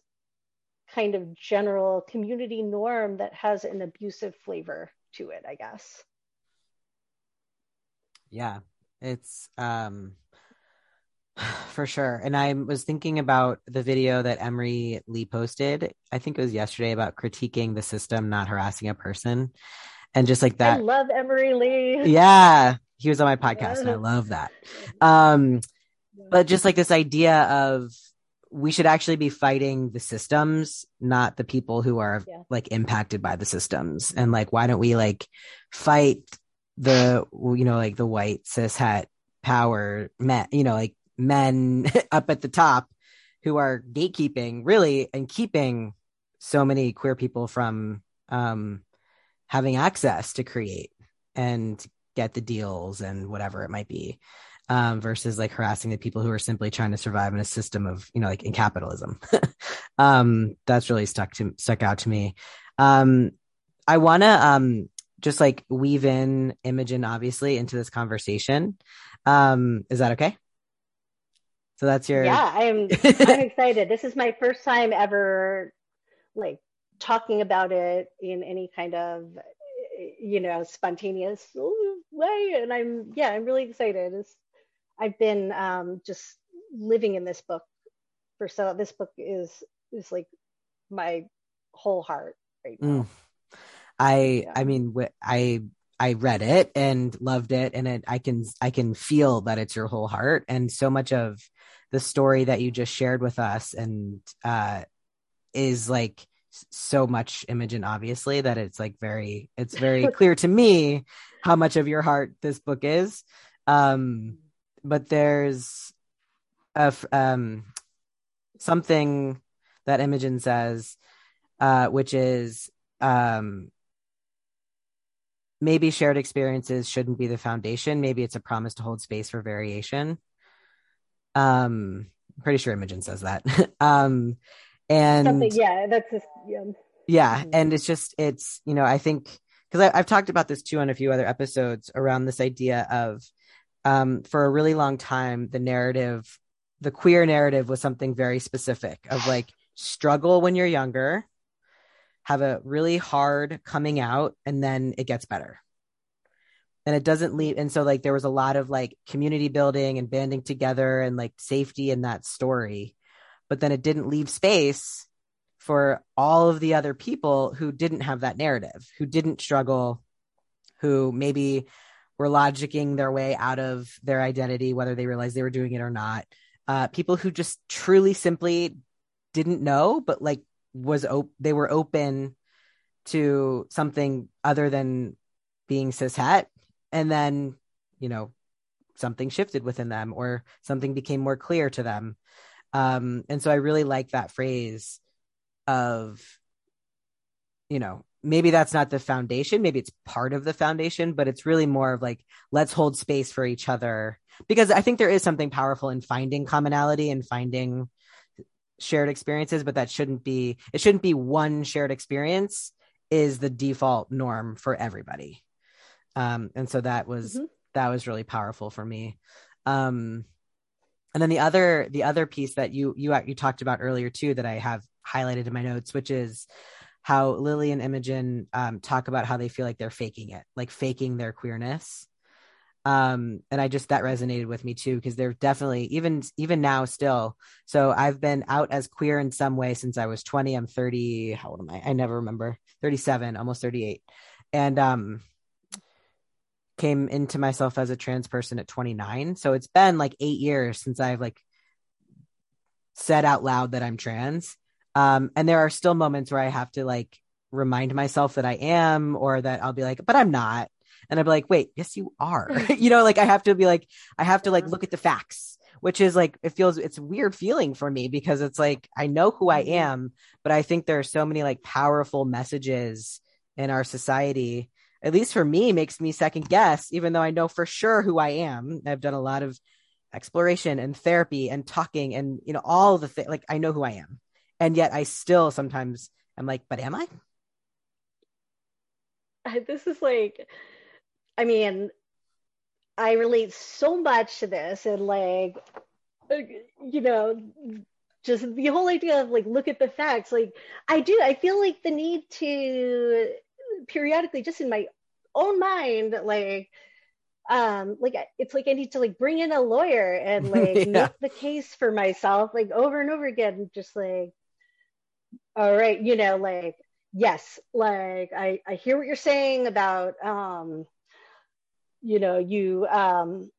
kind of general community norm that has an abusive flavor to it, I guess. Yeah, it's um for sure. And I was thinking about the video that Emery Lee posted. I think it was yesterday about critiquing the system, not harassing a person. And just like that. I love Emery Lee. Yeah. He was on my podcast and I love that. Um, but just like this idea of we should actually be fighting the systems, not the people who are yeah. like impacted by the systems. And like, why don't we like fight the, you know, like the white cis het power men, you know, like men up at the top who are gatekeeping really and keeping so many queer people from um, having access to create and get the deals and whatever it might be um, versus like harassing the people who are simply trying to survive in a system of you know like in capitalism. Um, that's really stuck to stuck out to me. Um, i want to um, just like weave in imogen obviously into this conversation um, is that okay so that's your yeah i'm i'm excited this is my first time ever like talking about it in any kind of you know spontaneous way and i'm yeah i'm really excited it's I've been um, just living in this book for so this book is is like my whole heart right now. Mm. I yeah. I mean I I read it and loved it and it I can I can feel that it's your whole heart and so much of the story that you just shared with us and uh is like so much Imogen, obviously, that it's like very, it's very clear to me how much of your heart this book is. Um, but there's a, um, something that Imogen says, uh, which is um, maybe shared experiences shouldn't be the foundation. Maybe it's a promise to hold space for variation. Um, I'm pretty sure Imogen says that. um, and Something, yeah, that's just, yeah. yeah, and it's just it's you know I think because I've talked about this too on a few other episodes around this idea of um, for a really long time the narrative, the queer narrative was something very specific of like struggle when you're younger, have a really hard coming out, and then it gets better. And it doesn't leave and so like there was a lot of like community building and banding together and like safety in that story. But then it didn't leave space for all of the other people who didn't have that narrative who didn't struggle who maybe were logicking their way out of their identity whether they realized they were doing it or not. Uh, people who just truly simply didn't know but like was op- they were open to something other than being cis het. And then you know something shifted within them or something became more clear to them. Um and so i really like that phrase of you know maybe that's not the foundation maybe it's part of the foundation but it's really more of like let's hold space for each other. Because i think there is something powerful in finding commonality and finding shared experiences but that shouldn't be it shouldn't be one shared experience is the default norm for everybody. Um, and so that was mm-hmm. that was really powerful for me. Um, and then the other the other piece that you you you talked about earlier too that i have highlighted in my notes which is how lily and imogen um, talk about how they feel like they're faking it like faking their queerness um, and i just that resonated with me too because they're definitely even even now still so i've been out as queer in some way since i was 20 i'm 30 how old am i i never remember 37 almost 38 and um came into myself as a trans person at 29. So it's been like eight years since I've like said out loud that I'm trans. Um, and there are still moments where I have to like remind myself that I am, or that I'll be like, but I'm not. And I'll be like, wait, yes, you are. you know, like I have to be like, I have to like look at the facts, which is like, it feels, it's a weird feeling for me because it's like, I know who I mm-hmm. am, but I think there are so many like powerful messages in our society at least for me, makes me second guess, even though I know for sure who I am. I've done a lot of exploration and therapy and talking and, you know, all the things, like I know who I am. And yet I still sometimes I'm like, but am I? This is like, I mean, I relate so much to this and like, you know, just the whole idea of like, look at the facts. Like, I do, I feel like the need to periodically just in my own mind like um like it's like i need to like bring in a lawyer and like yeah. make the case for myself like over and over again just like all right you know like yes like i i hear what you're saying about um you know you um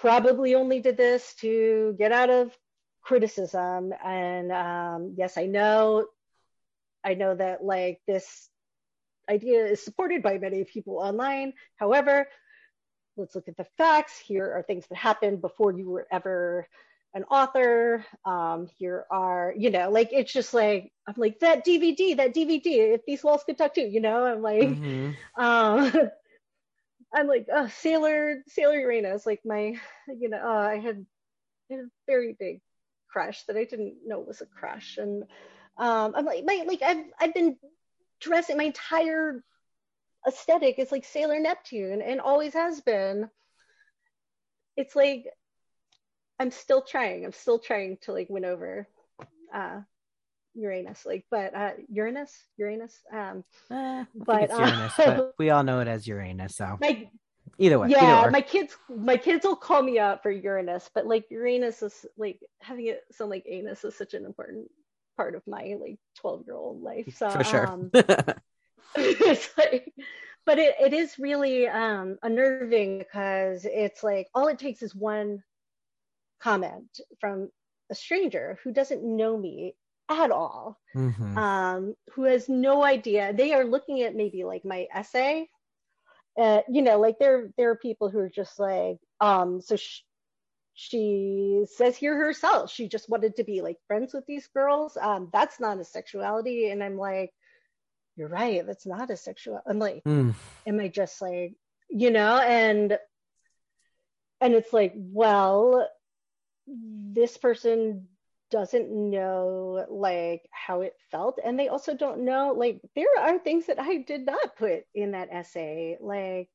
probably only did this to get out of criticism and um yes i know i know that like this idea is supported by many people online. However, let's look at the facts. Here are things that happened before you were ever an author. Um, here are, you know, like it's just like I'm like that DVD, that DVD. If These Walls Could Talk 2, you know, I'm like, mm-hmm. um, I'm like, Sailor, Sailor Uranus. Like my, you know, uh, I had a very big crush that I didn't know was a crush, and um, I'm like, my, like I've I've been dressing my entire aesthetic is like Sailor Neptune and always has been. It's like I'm still trying. I'm still trying to like win over uh Uranus, like, but uh Uranus, Uranus. Um, eh, but, uh, Uranus, but we all know it as Uranus. So my, either way, yeah, either my kids, my kids will call me out for Uranus, but like Uranus is like having it sound like anus is such an important part of my like 12 year old life. So for sure. Um, it's like, but it, it is really um, unnerving because it's like all it takes is one comment from a stranger who doesn't know me at all, Mhm. um, who has no idea. They are looking at maybe like my essay. Uh, you know, like there there are people who are just like, um, so sh- she says here herself, she just wanted to be like friends with these girls. Um, that's not a sexuality, and I'm like, you're right, that's not a sexual. I'm like, Mm. am I just like, you know, and and it's like, well, this person doesn't know like how it felt. And they also don't know like there are things that I did not put in that essay like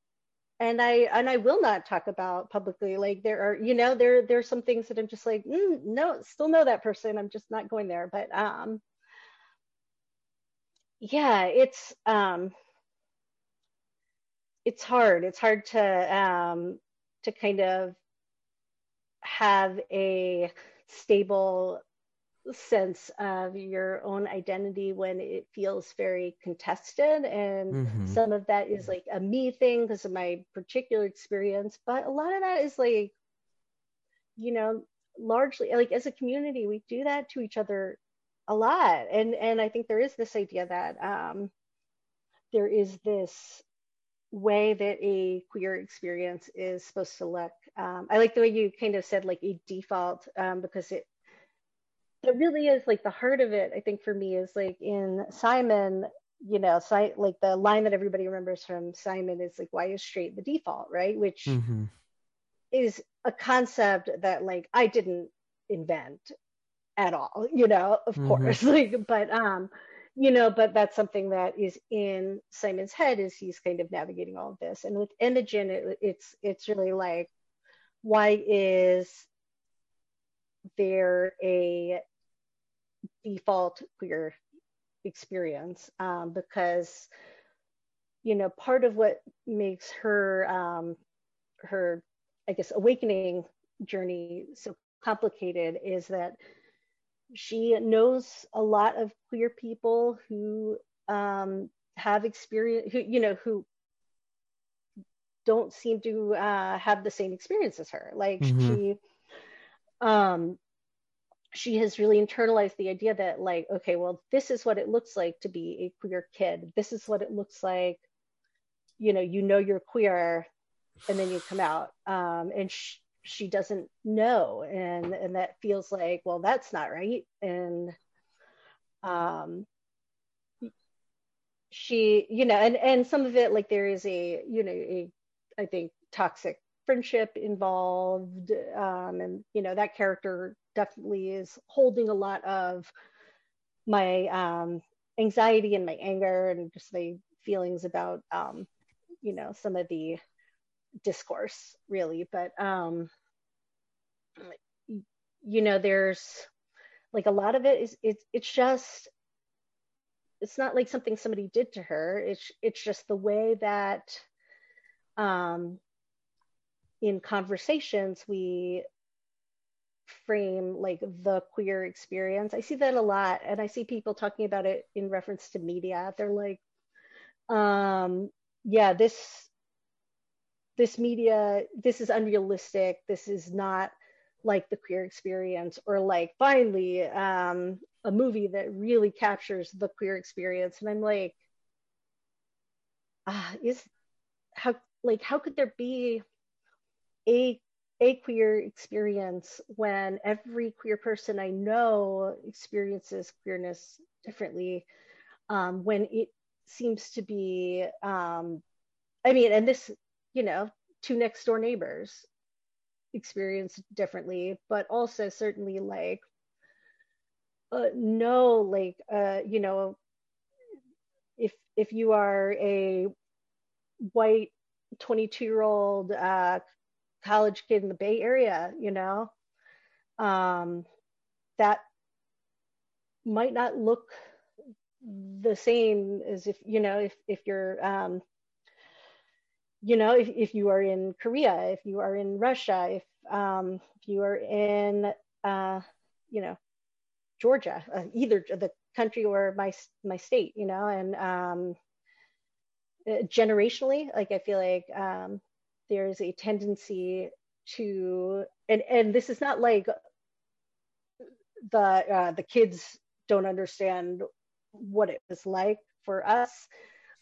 and I and I will not talk about publicly like there are you know there there's some things that I'm just like mm, no still know that person. I'm just not going there. But um yeah it's um it's hard. It's hard to um to kind of have a stable sense of your own identity when it feels very contested. And Mhm. some of that is like a me thing because of my particular experience. But a lot of that is like you know largely like as a community we do that to each other a lot. And and i think there is this idea that um there is this way that a queer experience is supposed to look. Um i like the way you kind of said like a default um because it it really is like the heart of it i think for me is like in simon you know si- like the line that everybody remembers from simon is like why is straight the default right which Mhm. is a concept that like i didn't invent at all you know of Mhm. course like but um you know but that's something that is in simon's head as he's kind of navigating all of this and with imogen it, it's it's really like why is there a default queer experience um, because you know part of what makes her um, her i guess awakening journey so complicated is that she knows a lot of queer people who um, have experience who you know who don't seem to uh, have the same experience as her like Mhm. she um she has really internalized the idea that like okay well this is what it looks like to be a queer kid. This is what it looks like you know you know you're queer and then you come out. Um and sh- she doesn't know and and that feels like well that's not right. And um she you know and and some of it like there is a you know a i think toxic friendship involved um and you know that character definitely is holding a lot of my um anxiety and my anger and just my feelings about um you know some of the discourse really. But um you know there's like a lot of it is it's it's just it's not like something somebody did to her. It's it's just the way that um in conversations we frame like the queer experience. I see that a lot and i see people talking about it in reference to media. They're like um yeah this this media this is unrealistic. This is not like the queer experience or like finally um a movie that really captures the queer experience. And i'm like ah is how like how could there be a a queer experience when every queer person I know experiences queerness differently, um, when it seems to be, um, I mean, and this, you know, two next door neighbors experience differently, but also certainly like, uh, no, like, uh, you know, if if you are a white 22 year old uh, college kid in the Bay Area, you know, um, that might not look the same as if, you know, if, if you're, um, you know, if, if you are in Korea, if you are in Russia, if, um, if you are in, uh, you know, Georgia, uh, either the country or my, my state, you know, and um, generationally, like I feel like um, there's a tendency to and and this is not like the uh, the kids don't understand what it was like for us.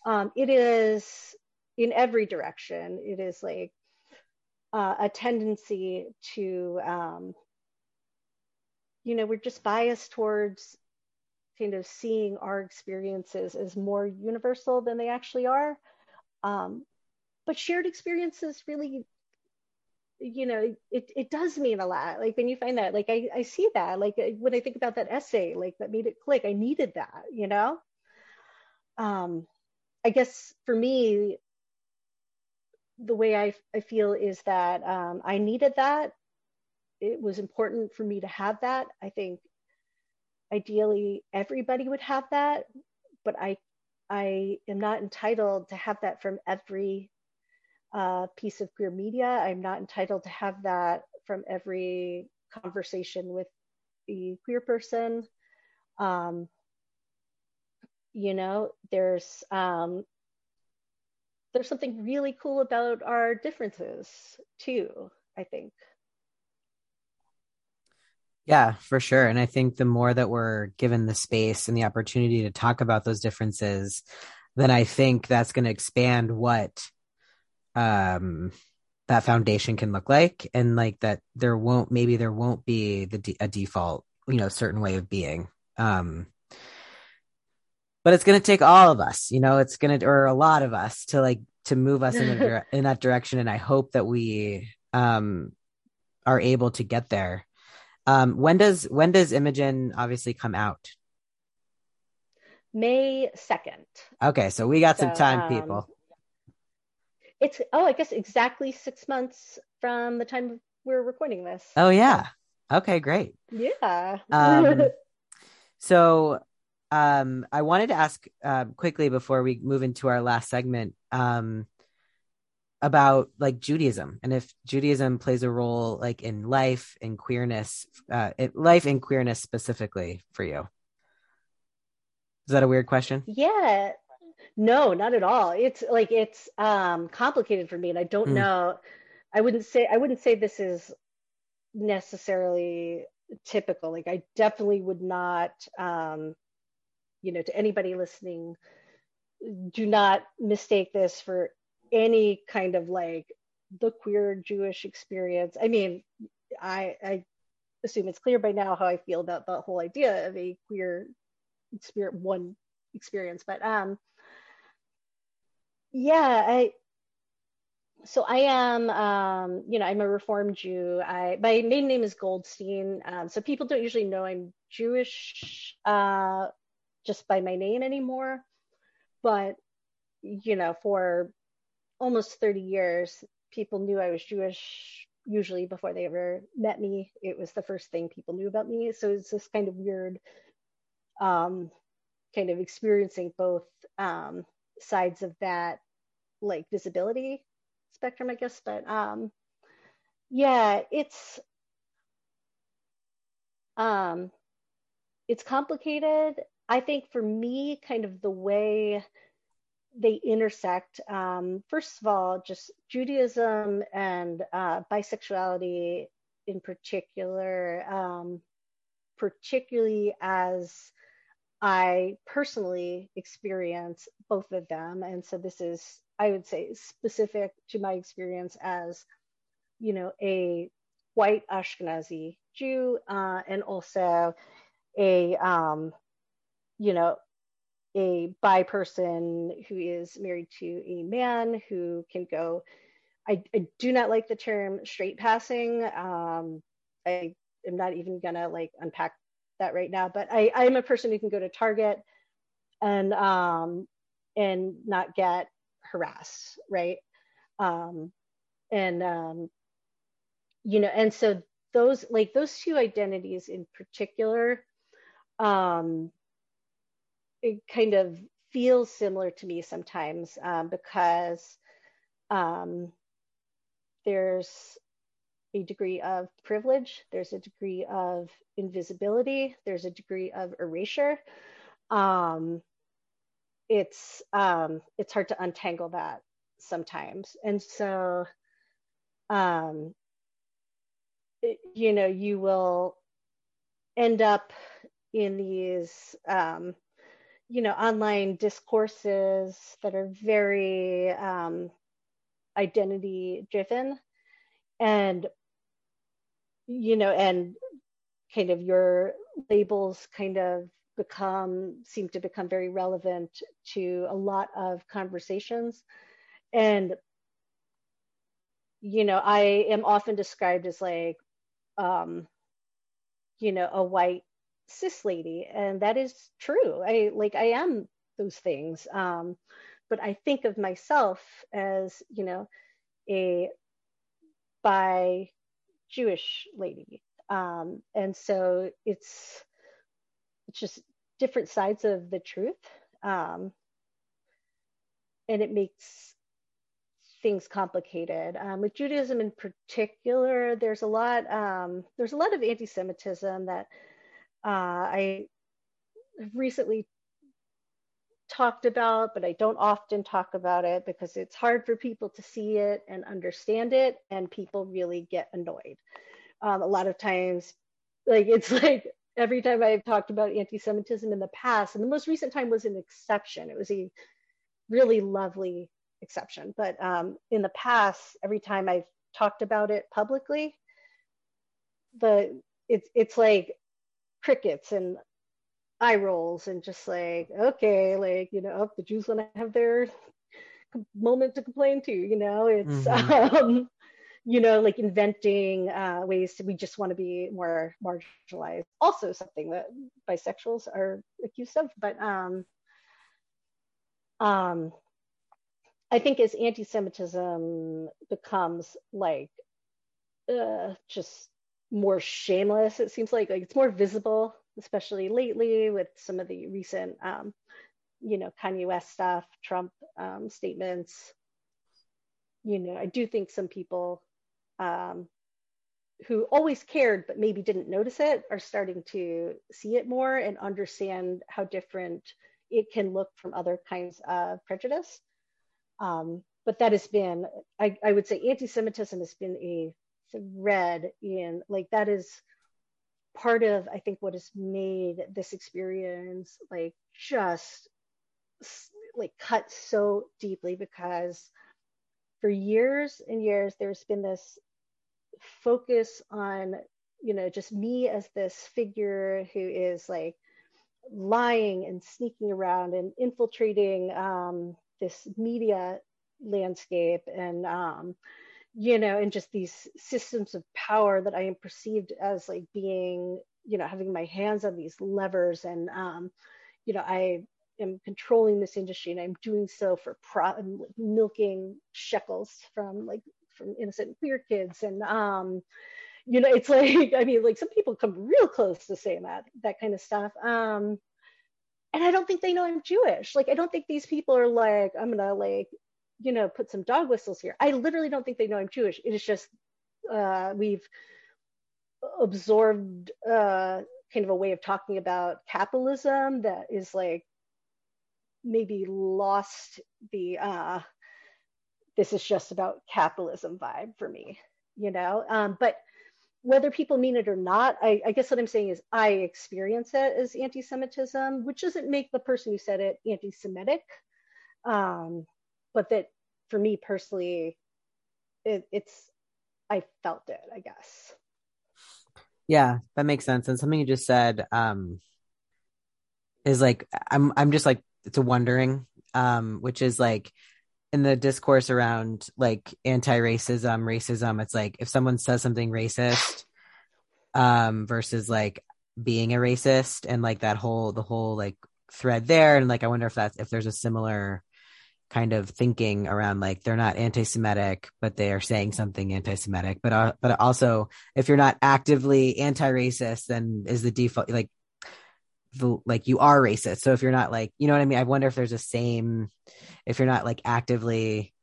Um, it is in every direction. It is like uh, a tendency to, um, you know, we're just biased towards kind of seeing our experiences as more universal than they actually are. Um, but shared experiences really you know it, it does mean a lot. Like when you find that like I, I see that like when i think about that essay like that made it click i needed that you know? Um i guess for me the way i, I feel is that um, i needed that. It was important for me to have that. I think ideally everybody would have that but i i am not entitled to have that from every uh, piece of queer media. I'm not entitled to have that from every conversation with a queer person. Um, you know, there's um, there's something really cool about our differences too. I think. Yeah, for sure. And I think the more that we're given the space and the opportunity to talk about those differences, then I think that's going to expand what um that foundation can look like and like that there won't maybe there won't be the a default you know certain way of being. Um but it's going to take all of us you know it's going to or a lot of us to like to move us in, in that direction. And i hope that we um are able to get there. Um when does when does imogen obviously come out? May 2nd okay so we got so, some time um, people it's oh, I guess exactly six months from the time we're recording this. Oh yeah. Okay, great. Yeah. um, so um, I wanted to ask uh, quickly before we move into our last segment um, about like Judaism and if Judaism plays a role like in life and queerness, uh, life and queerness specifically for you. Is that a weird question? Yeah, no, not at all. It's like it's um complicated for me and I don't mm. know I wouldn't say I wouldn't say this is necessarily typical. Like I definitely would not um you know to anybody listening do not mistake this for any kind of like the queer Jewish experience. I mean, I I assume it's clear by now how I feel about the whole idea of a queer experience one experience, but um yeah i so i am um, you know i'm a reformed jew. I my maiden name is goldstein. Um, so people don't usually know i'm jewish uh, just by my name anymore. But you know for almost 30 years people knew i was jewish usually before they ever met me. It was the first thing people knew about me. So it's this kind of weird um, kind of experiencing both um, sides of that like visibility spectrum, I guess. But um, yeah, it's um, it's complicated. I think for me, kind of the way they intersect. Um, first of all, just Judaism and uh, bisexuality in particular, um, particularly as I personally experience both of them. And so this is I would say specific to my experience as, you know, a white Ashkenazi Jew uh, and also a, um, you know, a bi person who is married to a man who can go. I, I do not like the term straight passing. Um, I am not even gonna like unpack that right now, but I, I'm a person who can go to Target and um, and not get harassed, right? Um and um you know and so those like those two identities in particular um it kind of feels similar to me sometimes um, because um, there's a degree of privilege, there's a degree of invisibility, there's a degree of erasure. Um, it's um, it's hard to untangle that sometimes and so um, it, you know you will end up in these um, you know online discourses that are very um, identity driven and you know and kind of your labels kind of become seem to become very relevant to a lot of conversations. And you know i am often described as like um you know a white cis lady and that is true. I like i am those things. Um but i think of myself as you know a bi jewish lady um and so it's it's just different sides of the truth um and it makes things complicated. Um, with Judaism in particular, there's a lot um, there's a lot of anti-Semitism that uh, I recently talked about, but I don't often talk about it because it's hard for people to see it and understand it, and people really get annoyed. Um, a lot of times, like it's like every time I've talked about anti-Semitism in the past, and the most recent time was an exception. It was a really lovely exception. But um, in the past, every time I've talked about it publicly, the it's it's like crickets and eye rolls and just like okay, like you know, oh, the Jews want to have their moment to complain to. You know, it's mm-hmm. um, you know like inventing uh, ways to, we just want to be more marginalized. Also, something that bisexuals are accused of, but um, um, I think as anti-Semitism becomes like uh, just more shameless, it seems like like it's more visible, especially lately with some of the recent, um, you know, Kanye West stuff, Trump um, statements. You know, I do think some people um, who always cared but maybe didn't notice it are starting to see it more and understand how different it can look from other kinds of prejudice. Um, but that has been, I, I would say, anti Semitism has been a thread in, like, that is part of, I think, what has made this experience like just like cut so deeply because for years and years there's been this focus on you know just me as this figure who is like lying and sneaking around and infiltrating um, this media landscape. And um, you know and just these systems of power that i am perceived as like being you know having my hands on these levers and um, you know i am controlling this industry and i'm doing so for pro- milking shekels from like from innocent queer kids and um you know it's like i mean like some people come real close to saying that that kind of stuff um and I don't think they know I'm Jewish. Like, I don't think these people are like, I'm gonna like, you know, put some dog whistles here. I literally don't think they know I'm Jewish. It is just uh, we've absorbed uh, kind of a way of talking about capitalism that is like maybe lost the uh, this is just about capitalism vibe for me, you know. Um, but whether people mean it or not, I, I, guess what I'm saying is I experience it as anti-Semitism, which doesn't make the person who said it anti-Semitic, um, but that for me personally, it, it's I felt it, I guess. Yeah, that makes sense. And something you just said um, is like I'm I'm just like it's a wondering, um, which is like in the discourse around like anti-racism, racism, it's like if someone says something racist, um, versus like being a racist and like that whole the whole like thread there. And like I wonder if that's if there's a similar kind of thinking around like they're not anti-Semitic, but they are saying something anti-Semitic. But uh, but also if you're not actively anti-racist, then is the default like the like you are racist. So if you're not like you know what I mean, I wonder if there's a same if you're not like actively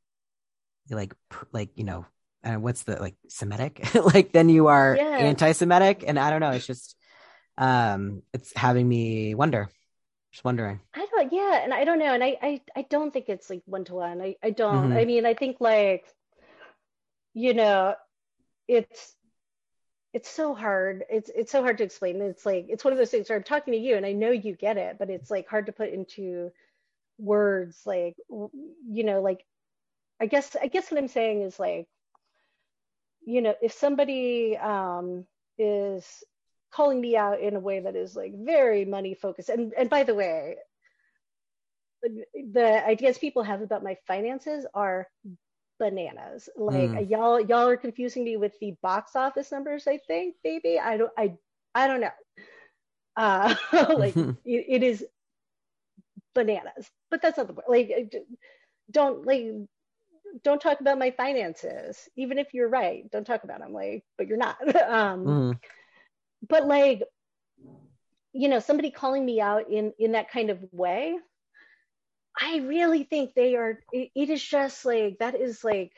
like like you know and what's the like Semitic like then you are yeah. anti-Semitic and I don't know it's just um it's having me wonder just wondering I don't yeah and I don't know and I I, I don't think it's like one to one I I don't mm-hmm. I mean I think like you know it's it's so hard. It's it's so hard to explain. It's like it's one of those things where I'm talking to you and I know you get it, but it's like hard to put into words. Like you know, like I guess I guess what I'm saying is like, you know, if somebody um, is calling me out in a way that is like very money focused, and and by the way, the ideas people have about my finances are bananas. Like mm. y'all y'all are confusing me with the box office numbers. I think maybe I don't I I don't know. Uh, like it, it is bananas, but that's not the point. Like don't like don't talk about my finances, even if you're right. Don't talk about them. Like, but you're not. um, mm. But like, you know, somebody calling me out in in that kind of way I really think they are, it, it is just like, that is like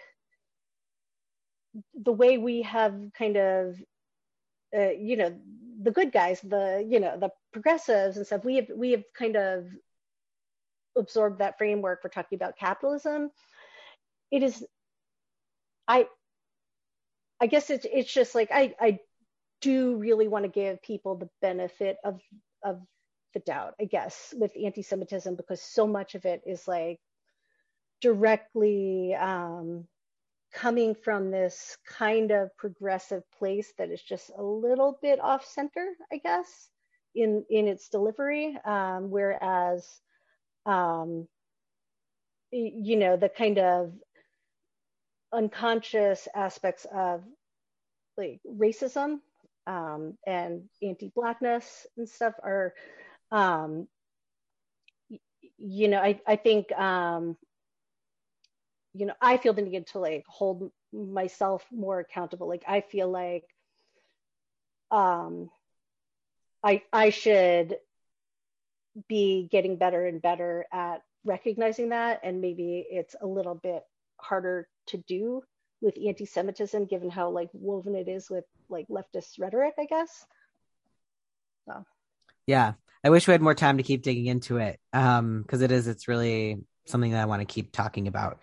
the way we have kind of, uh, you know, the good guys, the, you know, the progressives and stuff, we have, we have kind of absorbed that framework for talking about capitalism. It is, I, I guess it's, it's just like, I, I do really want to give people the benefit of, of the doubt, I guess, with anti-Semitism because so much of it is like directly um, coming from this kind of progressive place that is just a little bit off center, I guess, in in its delivery. Um, whereas, um, you know, the kind of unconscious aspects of like racism um, and anti-blackness and stuff are um, you know, I, I think, um, you know, I feel the need to like hold myself more accountable. Like I feel like um, I, I should be getting better and better at recognizing that. And maybe it's a little bit harder to do with anti-Semitism, given how like woven it is with like leftist rhetoric, I guess. So. Yeah, I wish we had more time to keep digging into it um because it is it's really something that I want to keep talking about.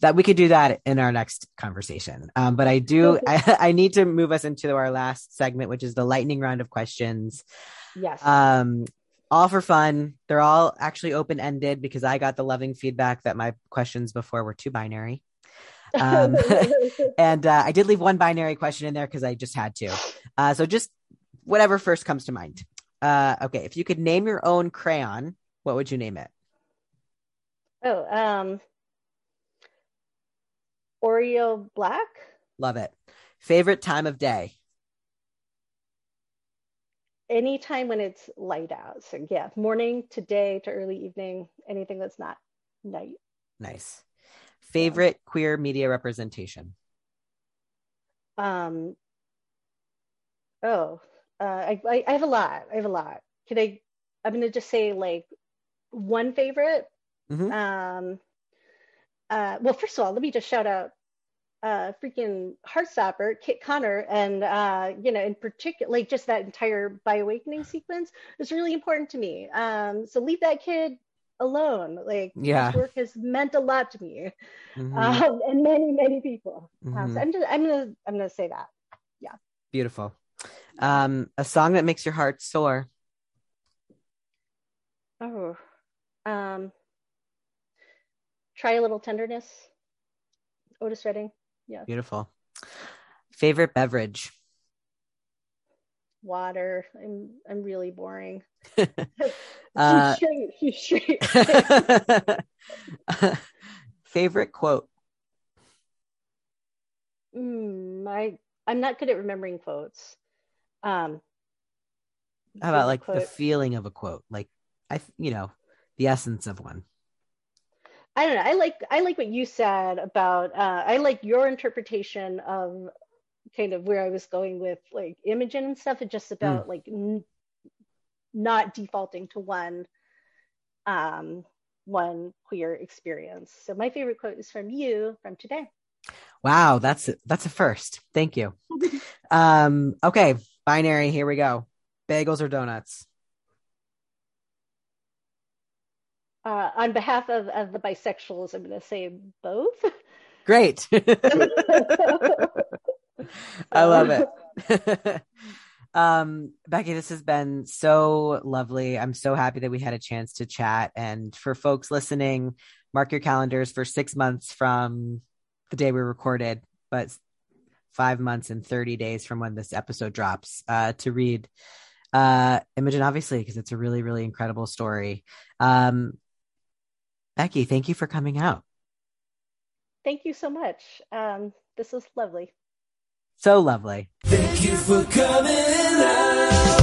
That we could do that in our next conversation. Um, but I do I, I need to move us into our last segment, which is the lightning round of questions. Yes. Um, all for fun. They're all actually open ended because I got the loving feedback that my questions before were too binary. Um, and uh, I did leave one binary question in there because I just had to. Uh, so just whatever first comes to mind. Uh, okay, if you could name your own crayon, what would you name it? Oh, um, Oreo Black. Love it. Favorite time of day? Anytime when it's light out. So yeah, morning to day to early evening, anything that's not night. Nice. Favorite queer media representation? Um. Oh, uh, I, I, I have a lot. I have a lot. Can I? I'm gonna just say like one favorite. Mm-hmm. Um. Uh, well, first of all, let me just shout out uh, freaking Heartstopper, Kit Connor, and uh, you know, in particular, like just that entire bi awakening sequence is really important to me. Um, so leave that kid alone. Like yeah. his work has meant a lot to me, mm-hmm. um, and many, many people. Mm-hmm. Um, so I'm just, I'm gonna, I'm gonna say that. Yeah. Beautiful. Um, a song that makes your heart soar. Oh, um, try a little tenderness. Otis Redding. Yeah. Beautiful. Favorite beverage. Water. I'm I'm really boring. uh, straight, straight. Favorite quote. Mm, I I'm not good at remembering quotes. Um, How about like quote, the feeling of a quote, like I, you know, the essence of one. I don't know. I like I like what you said about. Uh, I like your interpretation of kind of where I was going with like Imogen and stuff. It's just hmm. about mm. like n- not defaulting to one um one queer experience. So my favorite quote is from you from today. Wow, that's that's a first. Thank you. um, okay, binary. Here we go. Bagels or donuts? Uh, on behalf of, of the bisexuals, I'm going to say both. Great. I love it. um, Becky, this has been so lovely. I'm so happy that we had a chance to chat. And for folks listening, mark your calendars for six months from the day we recorded, but five months and 30 days from when this episode drops uh, to read uh, Imogen, obviously, because it's a really, really incredible story. Um, Becky, thank you for coming out. Thank you so much. Um, this was lovely. So lovely. Thank you for coming out.